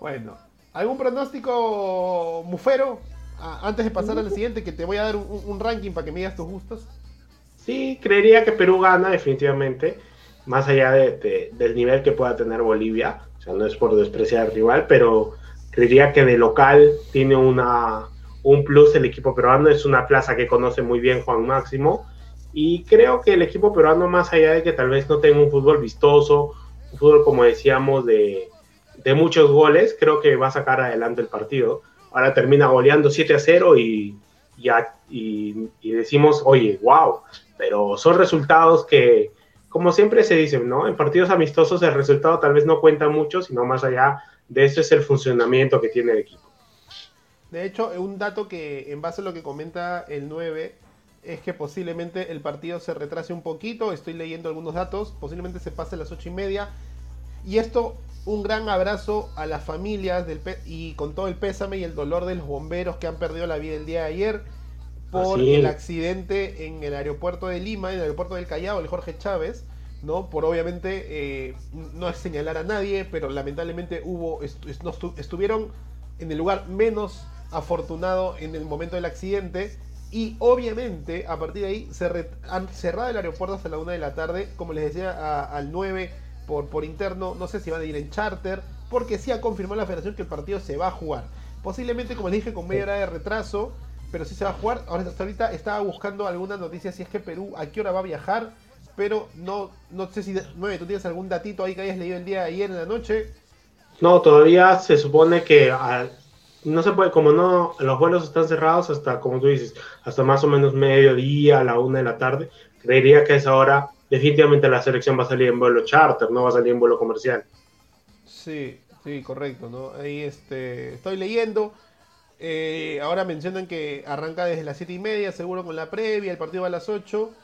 Bueno, ¿algún pronóstico mufero? Antes de pasar al siguiente, que te voy a dar un, un ranking para que me digas tus gustos. Sí, creería que Perú gana definitivamente, más allá de- de- del nivel que pueda tener Bolivia. O sea, no es por despreciar al rival, pero creería que de local tiene una, un plus el equipo peruano. Es una plaza que conoce muy bien Juan Máximo. Y creo que el equipo peruano, más allá de que tal vez no tenga un fútbol vistoso, un fútbol, como decíamos, de, de muchos goles, creo que va a sacar adelante el partido. Ahora termina goleando 7 a 0 y, y, y decimos, oye, wow, pero son resultados que, como siempre se dice, ¿no? En partidos amistosos el resultado tal vez no cuenta mucho, sino más allá de eso es el funcionamiento que tiene el equipo. De hecho, un dato que, en base a lo que comenta el 9, es que posiblemente el partido se retrase un poquito. Estoy leyendo algunos datos. Posiblemente se pase a las 8 y media. Y esto, un gran abrazo a las familias del y con todo el pésame y el dolor de los bomberos que han perdido la vida el día de ayer por el accidente en el aeropuerto de Lima, en el aeropuerto del Callao, el Jorge Chávez. ¿No? Por obviamente eh, no es señalar a nadie, pero lamentablemente hubo estu- estu- estuvieron en el lugar menos afortunado en el momento del accidente Y obviamente, a partir de ahí, se han cerrado el aeropuerto hasta la 1 de la tarde. Como les decía, al 9 por, por interno. No sé si van a ir en charter. Porque sí ha confirmado la federación que el partido se va a jugar. Posiblemente, como les dije, con media hora de retraso. Pero sí se va a jugar. Ahora, hasta ahorita estaba buscando alguna noticia si es que Perú a qué hora va a viajar. Pero no, no sé si... 9, ¿tú tienes algún datito ahí que hayas leído el día de ayer en la noche? No, todavía se supone que ah, no se puede, como no, los vuelos están cerrados hasta, como tú dices, hasta más o menos mediodía, a la una de la tarde. Creería que a esa hora definitivamente la selección va a salir en vuelo charter, no va a salir en vuelo comercial. Sí, sí, correcto, ¿no? Ahí este, estoy leyendo. eh, ahora mencionan que arranca desde las 7 y media, seguro con la previa, el partido va a las 8,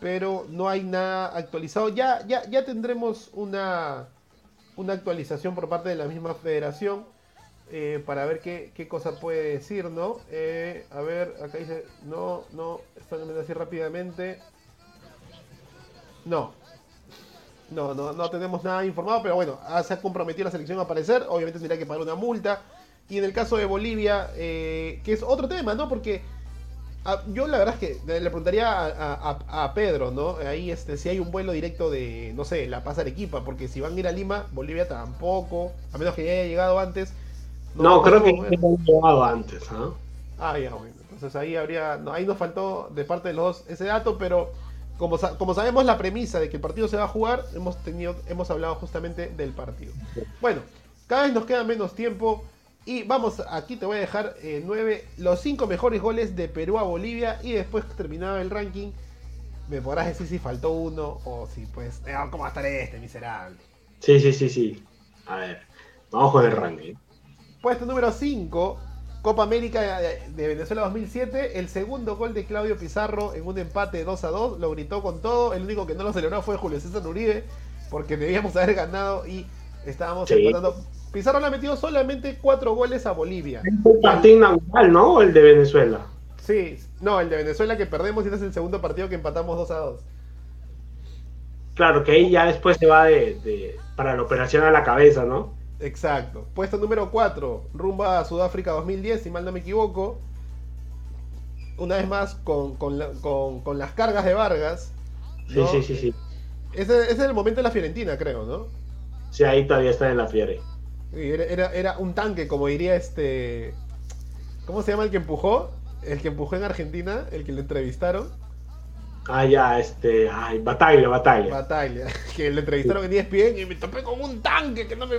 pero no hay nada actualizado. Ya, ya, ya tendremos una, una actualización por parte de la misma federación eh, para ver qué, qué cosa puede decir, ¿no? Eh, a ver, acá dice, no, no, están viendo así rápidamente. No, no, no, no tenemos nada informado, pero bueno, ah, se ha comprometido la selección a aparecer. Obviamente tendría que pagar una multa. Y en el caso de Bolivia, eh, que es otro tema, ¿no? Porque ah, yo la verdad es que le preguntaría a, a- a- a Pedro, ¿no? Ahí este, si hay un vuelo directo de, no sé, La Paz Arequipa, porque si van a ir a Lima, Bolivia tampoco, a menos que ya haya llegado antes. No, creo que ya lo han llevado antes, ¿ah? Ah, ya, bueno. Entonces ahí habría. no, ahí nos faltó de parte de los dos ese dato, pero como, sa- como sabemos la premisa de que el partido se va a jugar, hemos tenido, hemos hablado justamente del partido. Bueno, cada vez nos queda menos tiempo. Y vamos, aquí te voy a dejar eh, nueve, los cinco mejores goles de Perú a Bolivia. Y después terminado el ranking, me podrás decir si faltó uno o si pues. eh, ¿Cómo va a estar este miserable? Sí, sí, sí, sí. A ver, vamos con el ranking. Puesto número 5, Copa América de de Venezuela 2007. El segundo gol de Claudio Pizarro en un empate 2 a 2. Lo gritó con todo. El único que no lo celebró fue Julio César Uribe. Porque debíamos haber ganado y estábamos Sí. empatando. Pizarro le ha metido solamente 4 goles a Bolivia. El partido inaugural, ¿no? El de Venezuela. Sí, no, el de Venezuela que perdemos y este es el segundo partido que empatamos 2 a 2. Claro, que ahí ya después se va de, de- para la operación a la cabeza, ¿no? Exacto. Puesto número 4, rumbo a Sudáfrica 2010, si mal no me equivoco. Una vez más con, con la- con- con las cargas de Vargas. Sí, ¿no? sí, sí, sí. Ese, ese es el momento de la Fiorentina, creo, ¿no? Sí, ahí todavía está en la fiere. Era, era, era un tanque, como diría este. ¿Cómo se llama el que empujó? El que empujó en Argentina, el que le entrevistaron. Ah, ya, este. Ay, batalla, batalla. Batalla. Que le entrevistaron en E ESPN y me topé con un tanque que no me.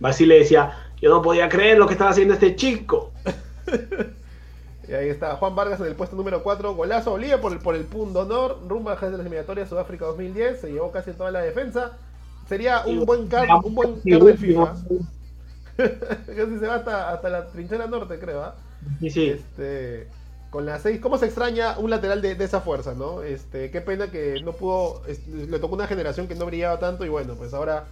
Basile decía: Yo no podía creer lo que estaba haciendo este chico. Y ahí está Juan Vargas en el puesto número 4. Golazo Bolivia por el, por el punto honor. Rumbo a las eliminatorias Sudáfrica 2010. Se llevó casi toda la defensa. Sería un buen card, un buen card del FIFA. Casi se va hasta, hasta la trinchera norte, creo. ¿ah? Sí, sí. Este, con las 6, ¿cómo se extraña un lateral de, de esa fuerza, no? Este, qué pena que no pudo, le tocó una generación que no brillaba tanto y bueno, pues ahora,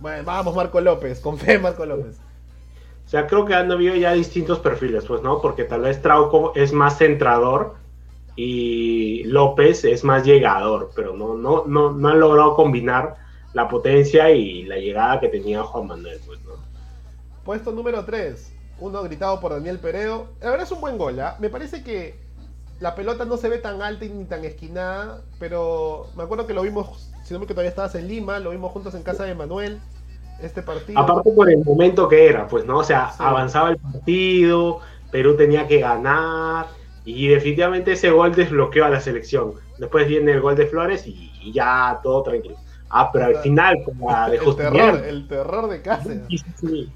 bueno, vamos Marco López, con fe Marco López. O sea, creo que han habido ya distintos perfiles, pues, ¿no? Porque tal vez Trauco es más centrador y López es más llegador, pero no, no, no, no han logrado combinar la potencia y la llegada que tenía Juan Manuel, pues, ¿no? Puesto número 3, uno gritado por Daniel Peredo. La verdad es un buen gol, ¿ah? Me parece que la pelota no se ve tan alta y ni tan esquinada, pero me acuerdo que lo vimos, si no me equivoco todavía estabas en Lima, lo vimos juntos en casa de Manuel, este partido. Aparte por el momento que era, pues, ¿no? O sea, Sí. avanzaba el partido, Perú tenía que ganar y definitivamente ese gol desbloqueó a la selección. Después viene el gol de Flores y, y ya todo tranquilo. Ah, pero al final, con la de el Justiniano, terror, el terror de Cáceres. sí, sí,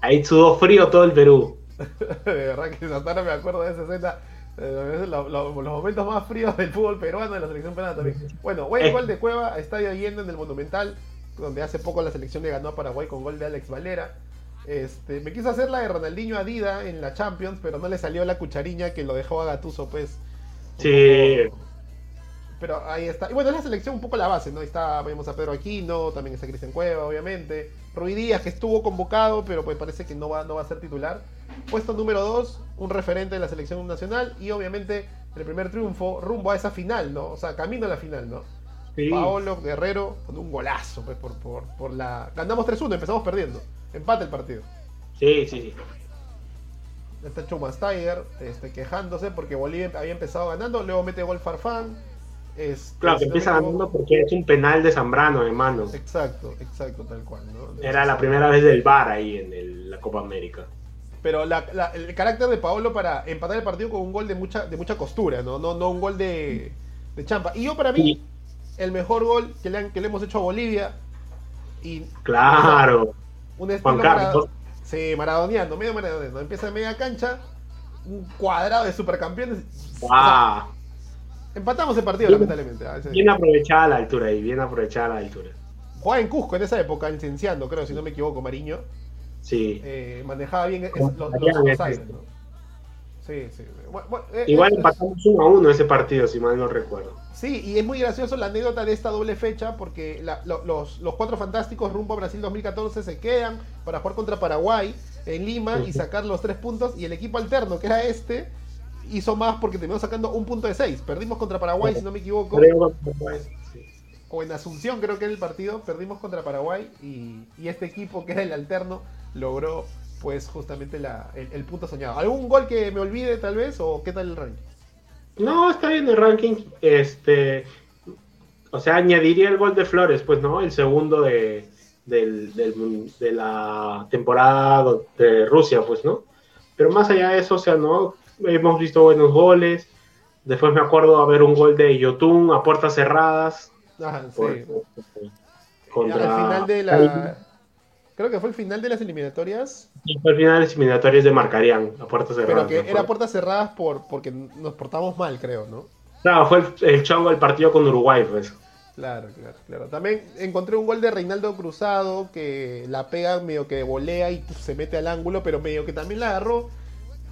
ahí sudó frío todo el Perú. De verdad que hasta ahora me acuerdo de esa escena. eh, lo- lo- los momentos más fríos del fútbol peruano de la selección peruana también. Bueno, buen Eh. gol de Cueva Estadio Allende en el Monumental, donde hace poco la selección le ganó a Paraguay con gol de Alex Valera. Este, me quiso hacer la de Ronaldinho Adida en la Champions, pero no le salió la cuchariña que lo dejó a Gatuso, pues. Sí. poco- Pero ahí está. Y bueno, es la selección un poco la base, ¿no? Ahí está, vemos a Pedro Aquino, también está Cristian Cueva, obviamente. Rui Díaz, que estuvo convocado, pero pues parece que no va, no va a ser titular. Puesto número 2, un referente de la selección nacional. Y obviamente el primer triunfo rumbo a esa final, ¿no? O sea, camino a la final, ¿no? Sí. Paolo Guerrero con un golazo, pues, por, por, por la. Ganamos 3-1, empezamos perdiendo. Empate el partido. Sí, sí, sí. está Chumas Tiger este, quejándose porque Bolivia había empezado ganando, luego mete gol Farfán. Este, claro, que empieza ganando porque es un penal de Zambrano, hermano. Exacto, exacto, tal cual. ¿no? Era la primera vez del VAR ahí en la Copa América. Pero el carácter de Paolo para empatar el partido con un gol de mucha, de mucha costura, ¿no? No, no un gol de, de champa. Y yo para mí, el mejor gol que le, que le hemos hecho a Bolivia. Y, claro. un estilo Juan sí, maradoneando, medio maradoneando. Empieza en media cancha, un cuadrado de supercampeones. Empatamos el partido, lamentablemente. Bien aprovechada la altura ahí, bien aprovechada la altura. Jugaba en Cusco en esa época, licenciando, creo, si no me equivoco, Mariño. Sí. Eh, manejaba bien los, los, aires, Sí, sí. Eh, Igual eh, empatamos uno a uno ese partido, si mal no recuerdo. Sí, y es muy gracioso la anécdota de esta doble fecha porque los, cuatro fantásticos rumbo a Brasil 2014 se quedan para jugar contra Paraguay en Lima y sacar los tres puntos y el equipo alterno, que era este, hizo más porque terminó sacando un punto de seis. Perdimos contra Paraguay, si no me equivoco. O en Asunción creo que era el partido, perdimos contra Paraguay y, y este equipo que era el alterno logró pues justamente el, punto soñado. ¿Algún gol que me olvide tal vez o qué tal el ranking? No, está bien el ranking. Este, o sea, añadiría el gol de Flores, pues no, el segundo de, de la temporada de Rusia, pues no. Pero más allá de eso, o sea, no, hemos visto buenos goles. Después me acuerdo haber un gol de Yotun a puertas cerradas. Ajá, sí. Contra... Al final de la, Creo que fue el final de las eliminatorias. Sí, fue el final de las eliminatorias de Marcarían, a puertas cerradas. Pero que era puertas cerradas por, porque nos portamos mal, creo, ¿no? Claro, fue el, chongo del partido con Uruguay, pues. Claro, claro, claro. También encontré un gol de Reinaldo Cruzado que la pega medio que volea y se mete al ángulo, pero medio que también la agarró.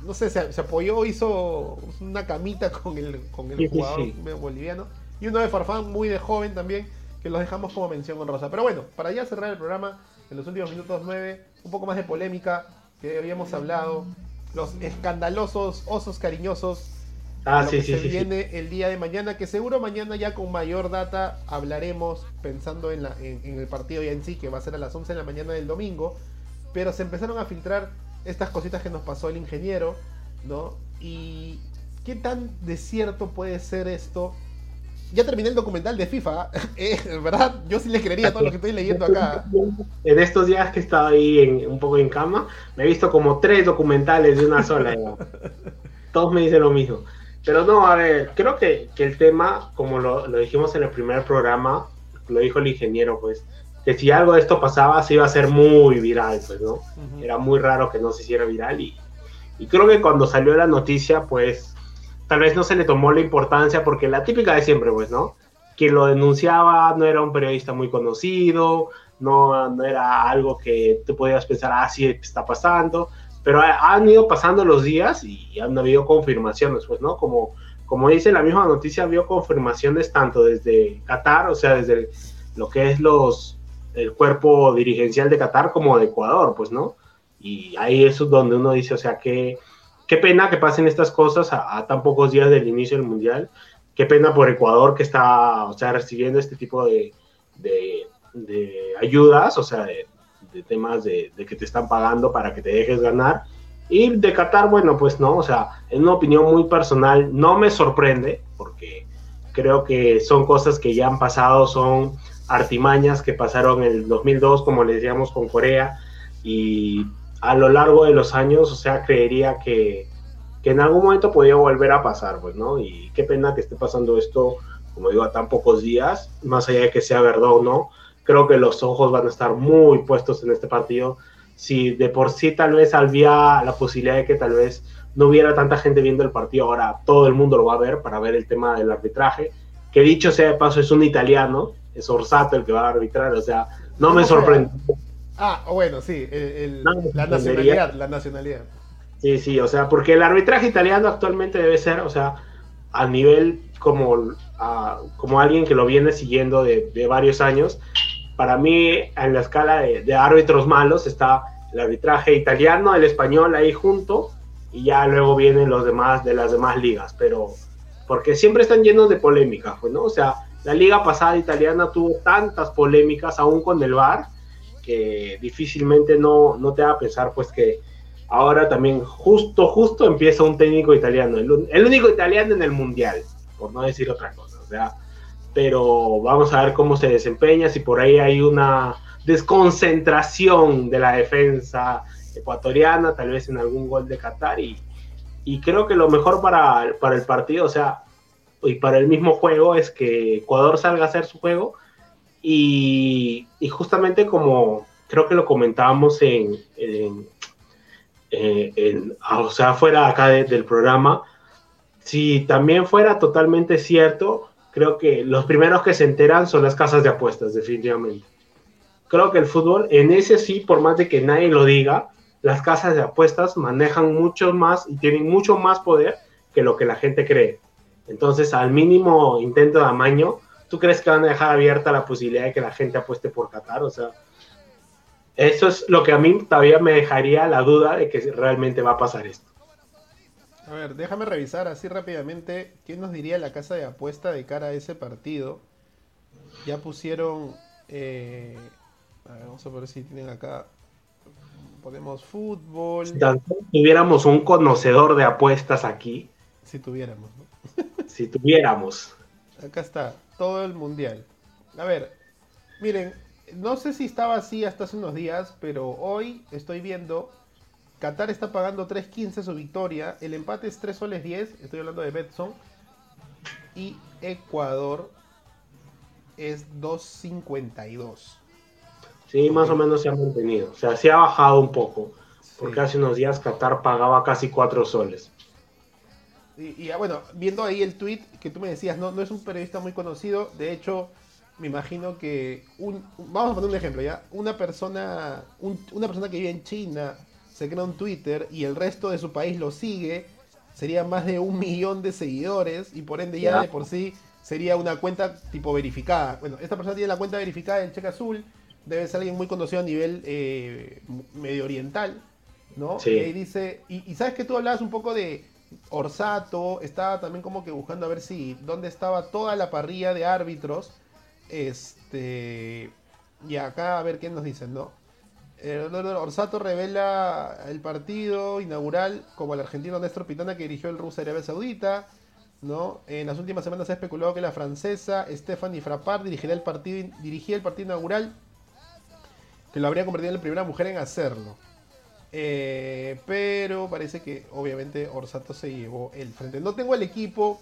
No sé, se, apoyó, hizo una camita con el, con el jugador boliviano. Y uno de Farfán, muy de joven también, que los dejamos como mención honrosa. Pero bueno, para ya cerrar el programa, en los últimos minutos 9, un poco más de polémica que habíamos hablado, los escandalosos osos cariñosos. Ah, sí, que sí, se viene el día de mañana, que seguro mañana ya con mayor data hablaremos pensando en, la, en, el partido ya en sí, que va a ser a las 11 de la mañana del domingo, pero se empezaron a filtrar estas cositas que nos pasó el ingeniero, ¿no? Y qué tan desierto puede ser esto ya terminé el documental de FIFA, eh, ¿verdad? Yo sí le creería todo lo que estoy leyendo acá. En estos días que he estado ahí en, un poco en cama, me he visto como tres documentales de una sola. Todos me dicen lo mismo. Pero no, a ver, creo que, que el tema, como lo, lo, dijimos en el primer programa, lo dijo el ingeniero, pues, que si algo de esto pasaba, se iba a ser muy viral, pues, ¿no? Era muy raro que no se hiciera viral y, y creo que cuando salió la noticia, pues, tal vez no se le tomó la importancia porque la típica de siempre, pues, ¿no? Quien lo denunciaba no era un periodista muy conocido, no, no era algo que te podías pensar, ah, sí, está pasando, pero han ido pasando los días y han habido confirmaciones, pues, ¿no? Como, como dice la misma noticia, ha habido confirmaciones tanto desde Qatar, o sea, desde lo que es los, el cuerpo dirigencial de Qatar como de Ecuador, pues, ¿no? Y ahí es donde uno dice, o sea, que qué pena que pasen estas cosas a, tan pocos días del inicio del Mundial. Qué pena por Ecuador que está, o sea, recibiendo este tipo de, de, ayudas, o sea, de, temas de, que te están pagando para que te dejes ganar. Y de Qatar, bueno, pues no, o sea, en una opinión muy personal, no me sorprende, porque creo que son cosas que ya han pasado, son artimañas que pasaron en el 2002, como le decíamos con Corea, y a lo largo de los años, o sea, creería que, en algún momento podía volver a pasar, pues, ¿no? Y qué pena que esté pasando esto, como digo, a tan pocos días, más allá de que sea verdad o no, creo que los ojos van a estar muy puestos en este partido. Si de por sí tal vez había la posibilidad de que tal vez no hubiera tanta gente viendo el partido, ahora todo el mundo lo va a ver para ver el tema del arbitraje, que dicho sea de paso es un italiano, es Orsato el que va a arbitrar, o sea, no me sorprende. Ah, bueno, sí, la nacionalidad, la nacionalidad. Sí, sí, o sea, porque el arbitraje italiano actualmente debe ser, o sea, a nivel como, como alguien que lo viene siguiendo de, varios años, para mí en la escala de, árbitros malos está el arbitraje italiano, el español ahí junto, y ya luego vienen los demás de las demás ligas, pero porque siempre están llenos de polémicas, pues, ¿no? O sea, la liga pasada italiana tuvo tantas polémicas aún con el VAR, que difícilmente no, no te va a pensar pues que ahora también justo, justo empieza un técnico italiano, el, único italiano en el mundial, por no decir otra cosa. O sea, pero vamos a ver cómo se desempeña, si por ahí hay una desconcentración de la defensa ecuatoriana, tal vez en algún gol de Qatar, y, y creo que lo mejor para, para, el partido, o sea, y para el mismo juego, es que Ecuador salga a hacer su juego, y, y justamente como creo que lo comentábamos en, en, en, o sea, fuera acá de, del programa, si también fuera totalmente cierto, creo que los primeros que se enteran son las casas de apuestas, definitivamente. Creo que el fútbol, en ese sí, por más de que nadie lo diga, las casas de apuestas manejan mucho más y tienen mucho más poder que lo que la gente cree. Entonces, al mínimo intento de amaño, ¿tú crees que van a dejar abierta la posibilidad de que la gente apueste por Qatar? O sea, eso es lo que a mí todavía me dejaría la duda de que realmente va a pasar esto. A ver, déjame revisar así rápidamente qué nos diría la casa de apuesta de cara a ese partido. Ya pusieron. Eh, a ver, vamos a ver si tienen acá. Ponemos fútbol. Si tuviéramos un conocedor de apuestas aquí. Si tuviéramos, ¿no? si tuviéramos. Acá está, todo el mundial. A ver, miren, no sé si estaba así hasta hace unos días, pero hoy estoy viendo Qatar está pagando 3.15 su victoria. El empate es 3 soles 10. Estoy hablando de Betson. Y Ecuador es 2.52. Sí, más o menos se ha mantenido. O sea, se ha bajado un poco. Porque sí. hace unos días Qatar pagaba casi 4 soles. Y, y, bueno, viendo ahí el tweet que tú me decías, no, no es un periodista muy conocido. De hecho, me imagino que un, vamos a poner un ejemplo ya. Una persona, un, una persona que vive en China se crea un Twitter y el resto de su país lo sigue, sería más de un millón de seguidores y por ende ya de por sí sería una cuenta tipo verificada. Bueno, esta persona tiene la cuenta verificada del cheque azul, debe ser alguien muy conocido a nivel eh, medio oriental, ¿no? Sí. Y ahí dice, y, y, sabes que tú hablabas un poco de Orsato, estaba también como que buscando a ver si, dónde estaba toda la parrilla de árbitros, este, y acá a ver qué nos dicen, ¿no? Orsato revela el partido inaugural como el argentino Néstor Pitana que dirigió el Rusia Arabia Saudita. ¿no? En las últimas semanas se ha especulado que la francesa Stephanie Frappard dirigirá el partido, dirigía el partido inaugural, que lo habría convertido en la primera mujer en hacerlo. Eh, pero parece que obviamente Orsato se llevó el frente. No tengo el equipo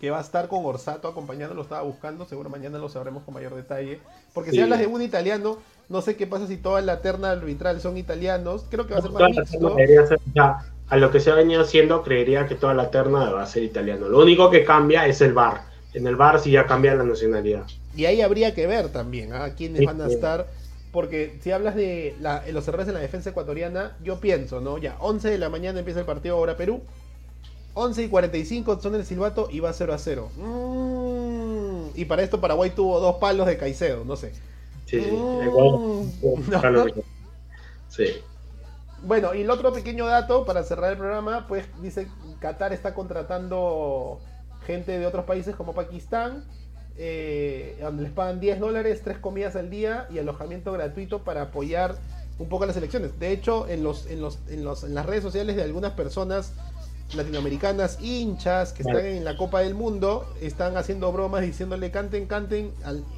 que va a estar con Orsato acompañando, lo estaba buscando, seguro mañana lo sabremos con mayor detalle. Porque sí. si hablas de un italiano, no sé qué pasa si toda la terna arbitral son italianos. Creo que va a ser más mixto. Ser, ya, a lo que se ha venido haciendo, creería que toda la terna va a ser italiano. Lo único que cambia es el bar. En el bar sí ya cambia la nacionalidad. Y ahí habría que ver también a ¿ah? quiénes sí, van a estar. Porque si hablas de la, los errores en la defensa ecuatoriana, yo pienso, ¿no? Ya, 11 de la mañana empieza el partido ahora Perú. 11 y 45 son el silbato y va 0 a 0. Mm, y para esto Paraguay tuvo dos palos de Caicedo, no sé. Sí, sí. Mm, no. sí. Bueno, y el otro pequeño dato para cerrar el programa, pues dice Qatar está contratando gente de otros países como Pakistán, eh, donde les pagan 10 dólares, tres comidas al día y alojamiento gratuito para apoyar un poco a las elecciones. De hecho, en, los, en, los, en, los, en las redes sociales de algunas personas latinoamericanas hinchas que están en la Copa del Mundo están haciendo bromas diciéndole canten, canten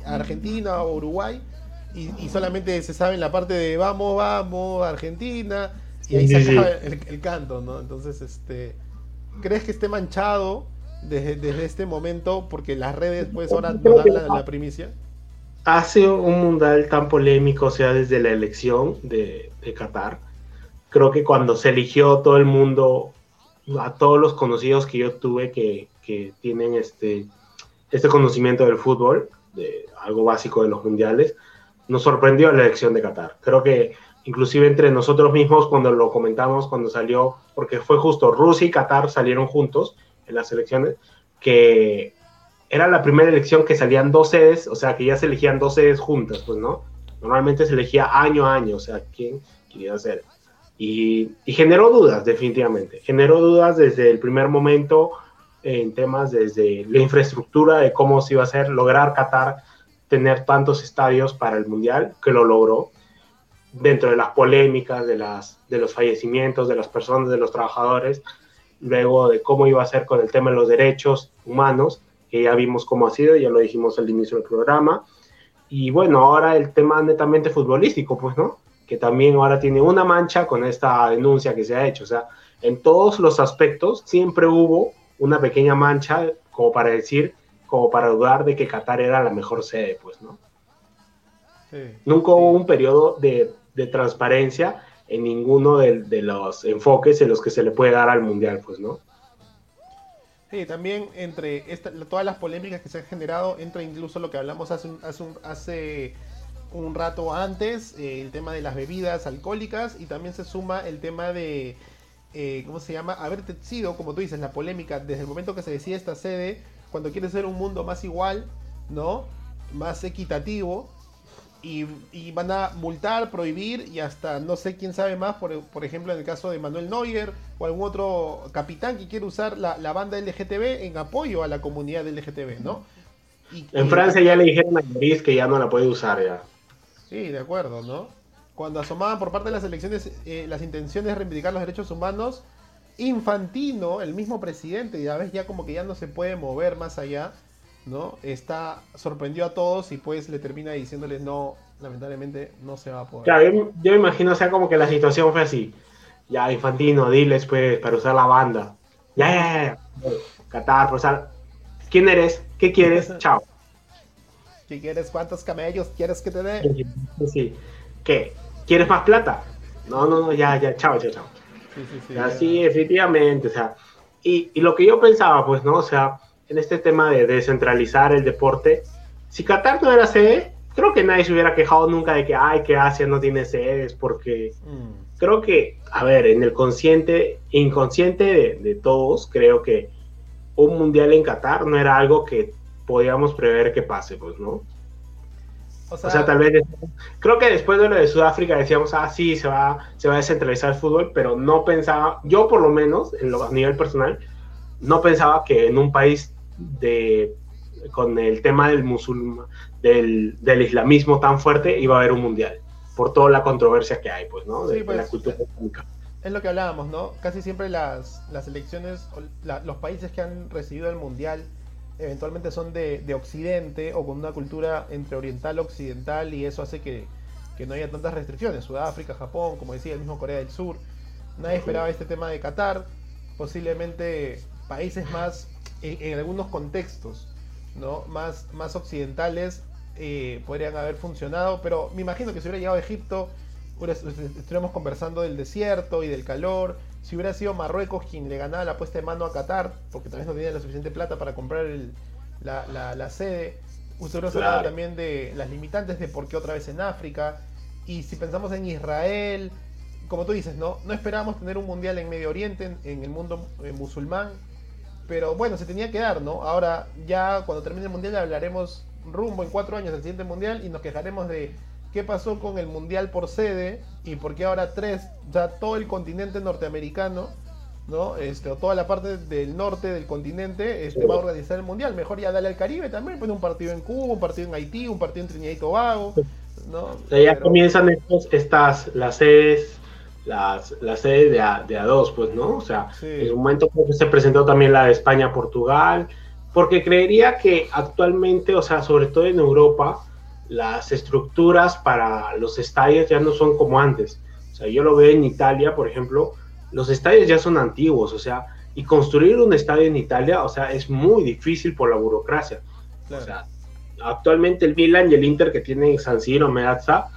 a Argentina o Uruguay y, y, solamente se sabe en la parte de vamos, vamos, Argentina y ahí sí, se acaba sí. el, el, canto, ¿no? Entonces, este, ¿crees que esté manchado desde, desde este momento porque las redes pues ahora nos dan la, la primicia? Hace un mundial tan polémico, o sea, desde la elección de, de Qatar, creo que cuando se eligió todo el mundo a todos los conocidos que yo tuve que, que tienen este, este conocimiento del fútbol, de algo básico de los mundiales, nos sorprendió la elección de Qatar. Creo que inclusive entre nosotros mismos cuando lo comentamos, cuando salió, porque fue justo, Rusia y Qatar salieron juntos en las elecciones, que era la primera elección que salían dos sedes, o sea, que ya se elegían dos sedes juntas, pues, ¿no? Normalmente se elegía año a año, o sea, quién quería ser. Y, y, generó dudas, definitivamente. Generó dudas desde el primer momento en temas desde la infraestructura de cómo se iba a hacer, lograr Qatar tener tantos estadios para el Mundial, que lo logró. dentro de las polémicas, de, las, de los fallecimientos de las personas, de los trabajadores, luego de cómo iba a ser con el tema de los derechos humanos, que ya vimos cómo ha sido, ya lo dijimos al inicio del programa, y bueno, ahora el tema netamente futbolístico, pues, ¿no? Que también ahora tiene una mancha con esta denuncia que se ha hecho, o sea, en todos los aspectos siempre hubo una pequeña mancha como para decir, como para dudar de que Qatar era la mejor sede, pues, ¿no? Nunca hubo un periodo de, transparencia en ninguno de, los enfoques en los que se le puede dar al Mundial, pues, ¿no? Sí, también entre todas las polémicas que se han generado, entra incluso lo que hablamos hace un, hace un, rato antes, eh, el tema de las bebidas alcohólicas, y también se suma el tema de, eh, ¿cómo se llama? Haber sido, como tú dices, la polémica desde el momento que se decide esta sede, cuando quiere ser un mundo más igual, ¿no? Más equitativo, y, van a multar, prohibir y hasta no sé quién sabe más, por, por, ejemplo en el caso de Manuel Neuer o algún otro capitán que quiere usar la, la banda LGTB en apoyo a la comunidad LGTB, ¿no? en Francia ya le dijeron a Lloris que ya no la puede usar ya. Sí, de acuerdo, ¿no? Cuando asomaban por parte de las elecciones eh, las intenciones de reivindicar los derechos humanos, Infantino, el mismo presidente, ya ves, ya como que ya no se puede mover más allá, ¿no? Está, sorprendió a todos y pues le termina diciéndoles no, lamentablemente no se va a poder. Claro, yo, me imagino, o sea, como que la situación fue así. Ya, Infantino, diles pues, para usar la banda. Ya, ya, ya. Qatar, por usar. ¿Quién eres? ¿Qué quieres? Chao. ¿Qué quieres? ¿Cuántos camellos quieres que te dé? Sí. ¿Qué? ¿Quieres más plata? No, no, no, ya, ya, chao, chao, chao. Sí, sí, sí. Así, efectivamente, o sea. Y, y lo que yo pensaba, pues, ¿no? O sea, en este tema de descentralizar el deporte, si Qatar no era sede, creo que nadie se hubiera quejado nunca de que, ay, que Asia no tiene sedes, porque mm. creo que, a ver, en el consciente, inconsciente de, todos, creo que un mundial en Qatar no era algo que podíamos prever que pase, pues, ¿no? O sea, tal vez, creo que después de lo de Sudáfrica decíamos, ah, sí, se va, se va a descentralizar el fútbol, pero no pensaba, yo por lo menos, en lo, a nivel personal, no pensaba que en un país de con el tema del musulmán, del, del, islamismo tan fuerte, iba a haber un mundial, por toda la controversia que hay, pues, ¿no? De, la pues, cultura islámica. Es lo que hablábamos, ¿no? Casi siempre las, las elecciones, los países que han recibido el mundial, eventualmente son de, de, Occidente o con una cultura entre oriental occidental, y eso hace que, que no haya tantas restricciones. Sudáfrica, Japón, como decía, el mismo Corea del Sur. Nadie esperaba este tema de Qatar. Posiblemente países más, en, algunos contextos, ¿no? más, más occidentales eh, podrían haber funcionado, pero me imagino que si hubiera llegado a Egipto, estuviéramos conversando del desierto y del calor. Si hubiera sido Marruecos quien le ganaba la puesta de mano a Qatar, porque tal vez no tenía la suficiente plata para comprar la, la, sede, usted claro. también de las limitantes de por qué otra vez en África. Y si pensamos en Israel, como tú dices, no, no esperábamos tener un mundial en Medio Oriente, en, el mundo eh, musulmán, pero bueno, se tenía que dar, ¿no? Ahora ya cuando termine el mundial hablaremos rumbo en cuatro años del siguiente mundial y nos quejaremos de qué pasó con el mundial por sede y por qué ahora tres, ya todo el continente norteamericano, ¿no? Este, o toda la parte del norte del continente este, va a organizar el mundial. Mejor ya dale al Caribe también, pues un partido en Cuba, un partido en Haití, un partido en Trinidad y Tobago, ¿no? ya comienzan estos, estas, las sedes las, las sedes de, A, de A2, pues, ¿no? O sea, en un momento se presentó también la de España-Portugal, porque creería que actualmente, o sea, sobre todo en Europa, las estructuras para los estadios ya no son como antes. O sea, yo lo veo en Italia, por ejemplo, los estadios ya son antiguos, o sea, y construir un estadio en Italia, o sea, es muy difícil por la burocracia. O sea, actualmente el Milan y el Inter que tienen San Siro, Meazza,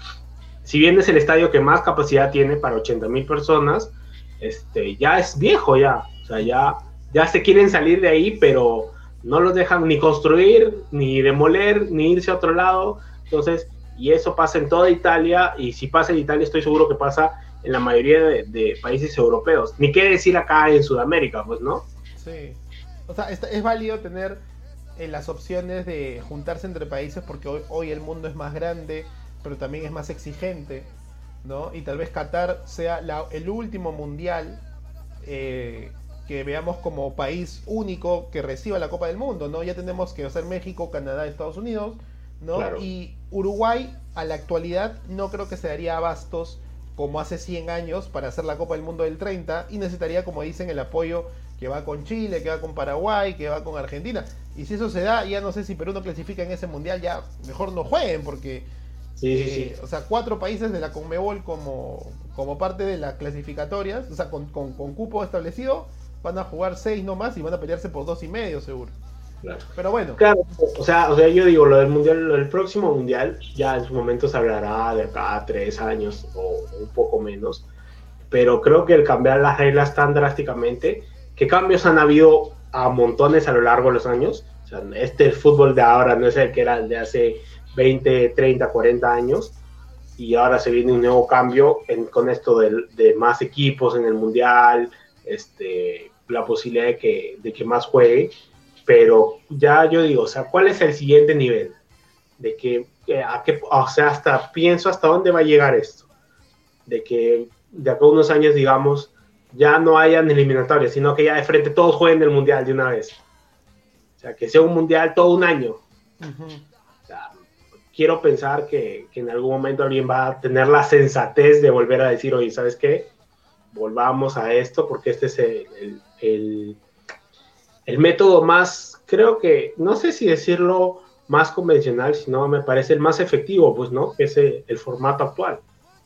si bien es el estadio que más capacidad tiene para 80 mil personas, este, ya es viejo ya, o sea, ya, ya se quieren salir de ahí, pero no los dejan ni construir, ni demoler, ni irse a otro lado, entonces, y eso pasa en toda Italia, y si pasa en Italia estoy seguro que pasa en la mayoría de, países europeos, ni qué decir acá en Sudamérica, pues, ¿no? Sí, o sea, es, válido tener eh, las opciones de juntarse entre países porque hoy, hoy el mundo es más grande, pero también es más exigente, ¿no? Y tal vez Qatar sea el último mundial eh, que veamos como país único que reciba la Copa del Mundo, ¿no? Ya tenemos que hacer México, Canadá, Estados Unidos, ¿no? Claro. Y Uruguay, a la actualidad, no creo que se daría abastos como hace 100 años para hacer la Copa del Mundo del 30 y necesitaría, como dicen, el apoyo que va con Chile, que va con Paraguay, que va con Argentina. Y si eso se da, ya no sé si Perú no clasifica en ese mundial, ya mejor no jueguen, porque Sí, sí, eh, sí. o sea, cuatro países de la Conmebol como, como parte de las clasificatorias, o sea, con, con- con cupo establecido, van a jugar seis nomás y van a pelearse por dos y medio seguro. Claro. Pero bueno, Claro, o sea, o sea, yo digo, lo del mundial, lo del próximo mundial, ya en su momento se hablará de acá a tres años o un poco menos, pero creo que el cambiar las reglas tan drásticamente, que cambios han habido a montones a lo largo de los años, o sea, este fútbol de ahora no es el que era el de hace 20, 30, 40 años, y ahora se viene un nuevo cambio con esto del- de, más equipos en el mundial, este, la posibilidad de que, de que más juegue, pero ya yo digo, o sea, ¿cuál es el siguiente nivel? De que, o sea, hasta pienso hasta dónde va a llegar esto. De que de acá a unos años, digamos, ya no hayan eliminatorias, sino que ya de frente todos jueguen el mundial de una vez. O sea, que sea un mundial todo un año. sea, quiero pensar que, que en algún momento alguien va a tener la sensatez de volver a decir, oye, ¿sabes qué? Volvamos a esto porque este es el, el- el- método más, creo que, no sé si decirlo más convencional, sino me parece el más efectivo, pues, ¿no? Que es el, el formato actual.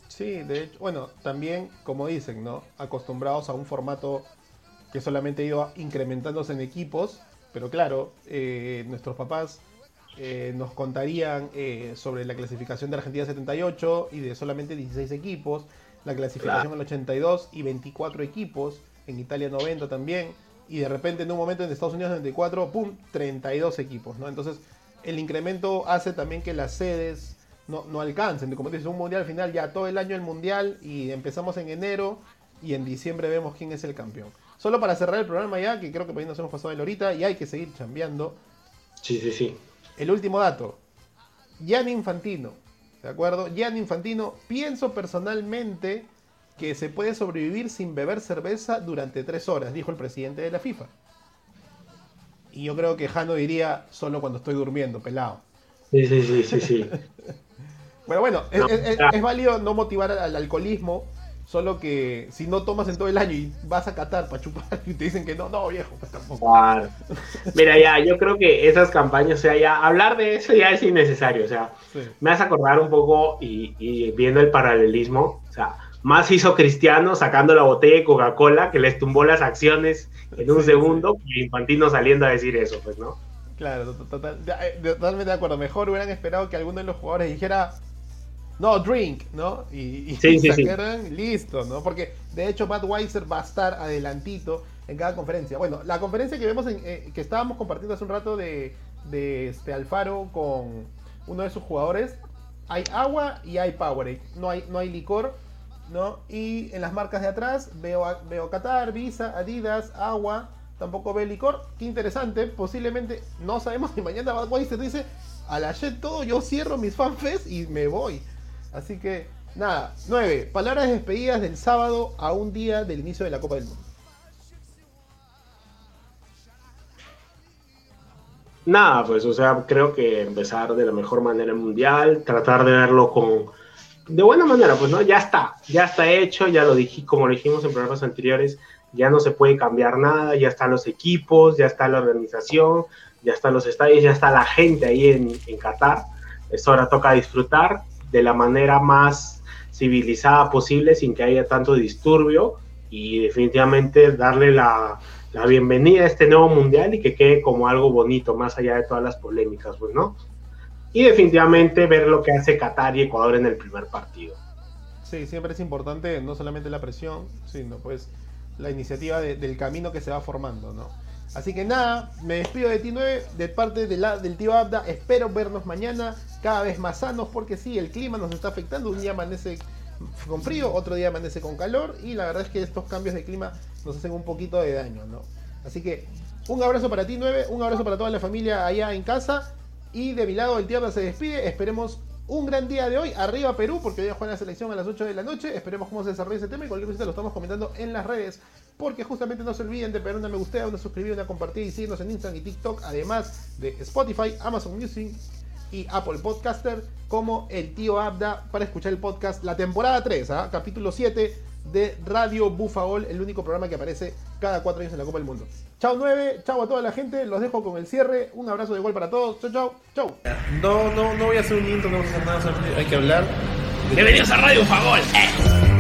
Sí, de hecho, bueno, también, como dicen, ¿no? Acostumbrados a un formato que solamente iba incrementándose en equipos, pero claro, eh, nuestros papás eh, nos contarían eh, sobre la clasificación de Argentina 78 y de solamente 16 equipos, la clasificación Claro. en el 82 y 24 equipos, en Italia 90 también, y de repente en un momento en Estados Unidos 94, ¡pum!, 32 equipos, ¿no? Entonces, el incremento hace también que las sedes no, no alcancen. Como dices, un mundial al final, ya todo el año el mundial y empezamos en enero y en diciembre vemos quién es el campeón. Solo para cerrar el programa ya, que creo que por ahí nos hemos pasado de la horita y hay que seguir chambeando. Sí, sí, sí. El último dato. Gianni Infantino. ¿De acuerdo? Gianni Infantino, pienso personalmente que se puede sobrevivir sin beber cerveza durante tres horas, dijo el presidente de la FIFA. Y yo creo que Jano diría solo cuando estoy durmiendo, pelado. Sí, sí, sí, sí, sí. Bueno, bueno, es, No, es- es- claro. es válido no motivar al alcoholismo, solo que si no tomas en todo el año y vas a Qatar para chupar y te dicen que no, no, viejo, pues tampoco. Claro. Mira, ya, yo creo que esas campañas, o sea, ya hablar de eso ya es innecesario, o sea, Sí. me hace acordar un poco y, y viendo el paralelismo, o sea, más hizo Cristiano sacando la botella de Coca-Cola que les tumbó las acciones en un Sí, segundo y Infantino saliendo a decir eso, pues, ¿no? Claro, to- total- eh, totalmente de acuerdo. Mejor hubieran esperado que alguno de los jugadores dijera, no, drink, ¿no? Y, y Sí, sí, sí. sacaran, listo, ¿no? Porque de hecho Budweiser va a estar adelantito en cada conferencia. Bueno, la conferencia que vemos, en, eh, que estábamos compartiendo hace un rato de, de este Alfaro con uno de sus jugadores, hay agua y hay Powerade. No hay, no hay licor, ¿no? Y en las marcas de atrás veo, veo Qatar, Visa, Adidas, Agua, tampoco veo licor. Qué interesante, posiblemente, no sabemos si mañana Budweiser dice, a la shit todo, yo cierro mis fanfest y me voy. Así que, nada, 9. Palabras despedidas del sábado a un día del inicio de la Copa del Mundo. Nada, pues, o sea, creo que empezar de la mejor manera mundial, tratar de verlo con de buena manera, pues no, ya está, ya está hecho, ya lo dije, como lo dijimos en programas anteriores, ya no se puede cambiar nada, ya están los equipos, ya está la organización, ya están los estadios, ya está la gente ahí en, en Qatar. Esto ahora toca disfrutar de la manera más civilizada posible, sin que haya tanto disturbio y definitivamente darle la, la bienvenida a este nuevo mundial y que quede como algo bonito, más allá de todas las polémicas, pues, ¿no? Y definitivamente ver lo que hace Qatar y Ecuador en el primer partido. Sí, siempre es importante no solamente la presión, sino pues la iniciativa de- del camino que se va formando, ¿no? Así que nada, me despido de ti 9, de parte de la, del tío Abda, espero vernos mañana cada vez más sanos, porque sí, el clima nos está afectando, un día amanece con frío, otro día amanece con calor, y la verdad es que estos cambios de clima nos hacen un poquito de daño, ¿no? Así que un abrazo para ti 9, un abrazo para toda la familia allá en casa, y de mi lado el tío Abda se despide, esperemos un gran día de hoy, arriba Perú, porque hoy juega la selección a las 8 de la noche. Esperemos cómo se desarrolla ese tema y cualquier cosa lo estamos comentando en las redes. Porque justamente no se olviden de pegar una me gusta, una suscribir, una compartir y seguirnos en Instagram y TikTok, además de Spotify, Amazon Music, y Apple Podcaster como el tío Abda para escuchar el podcast, la temporada 3, ¿ah? capítulo 7 de Radio Bufagol, el único programa que aparece cada cuatro años en la Copa del Mundo. Chao 9, chao a toda la gente, los dejo con el cierre, un abrazo de gol para todos, chao, chao, chao. No, no, no voy a hacer un intro, no vamos a hacer nada, hay que hablar. Bienvenidos a Radio Fagol. Eh.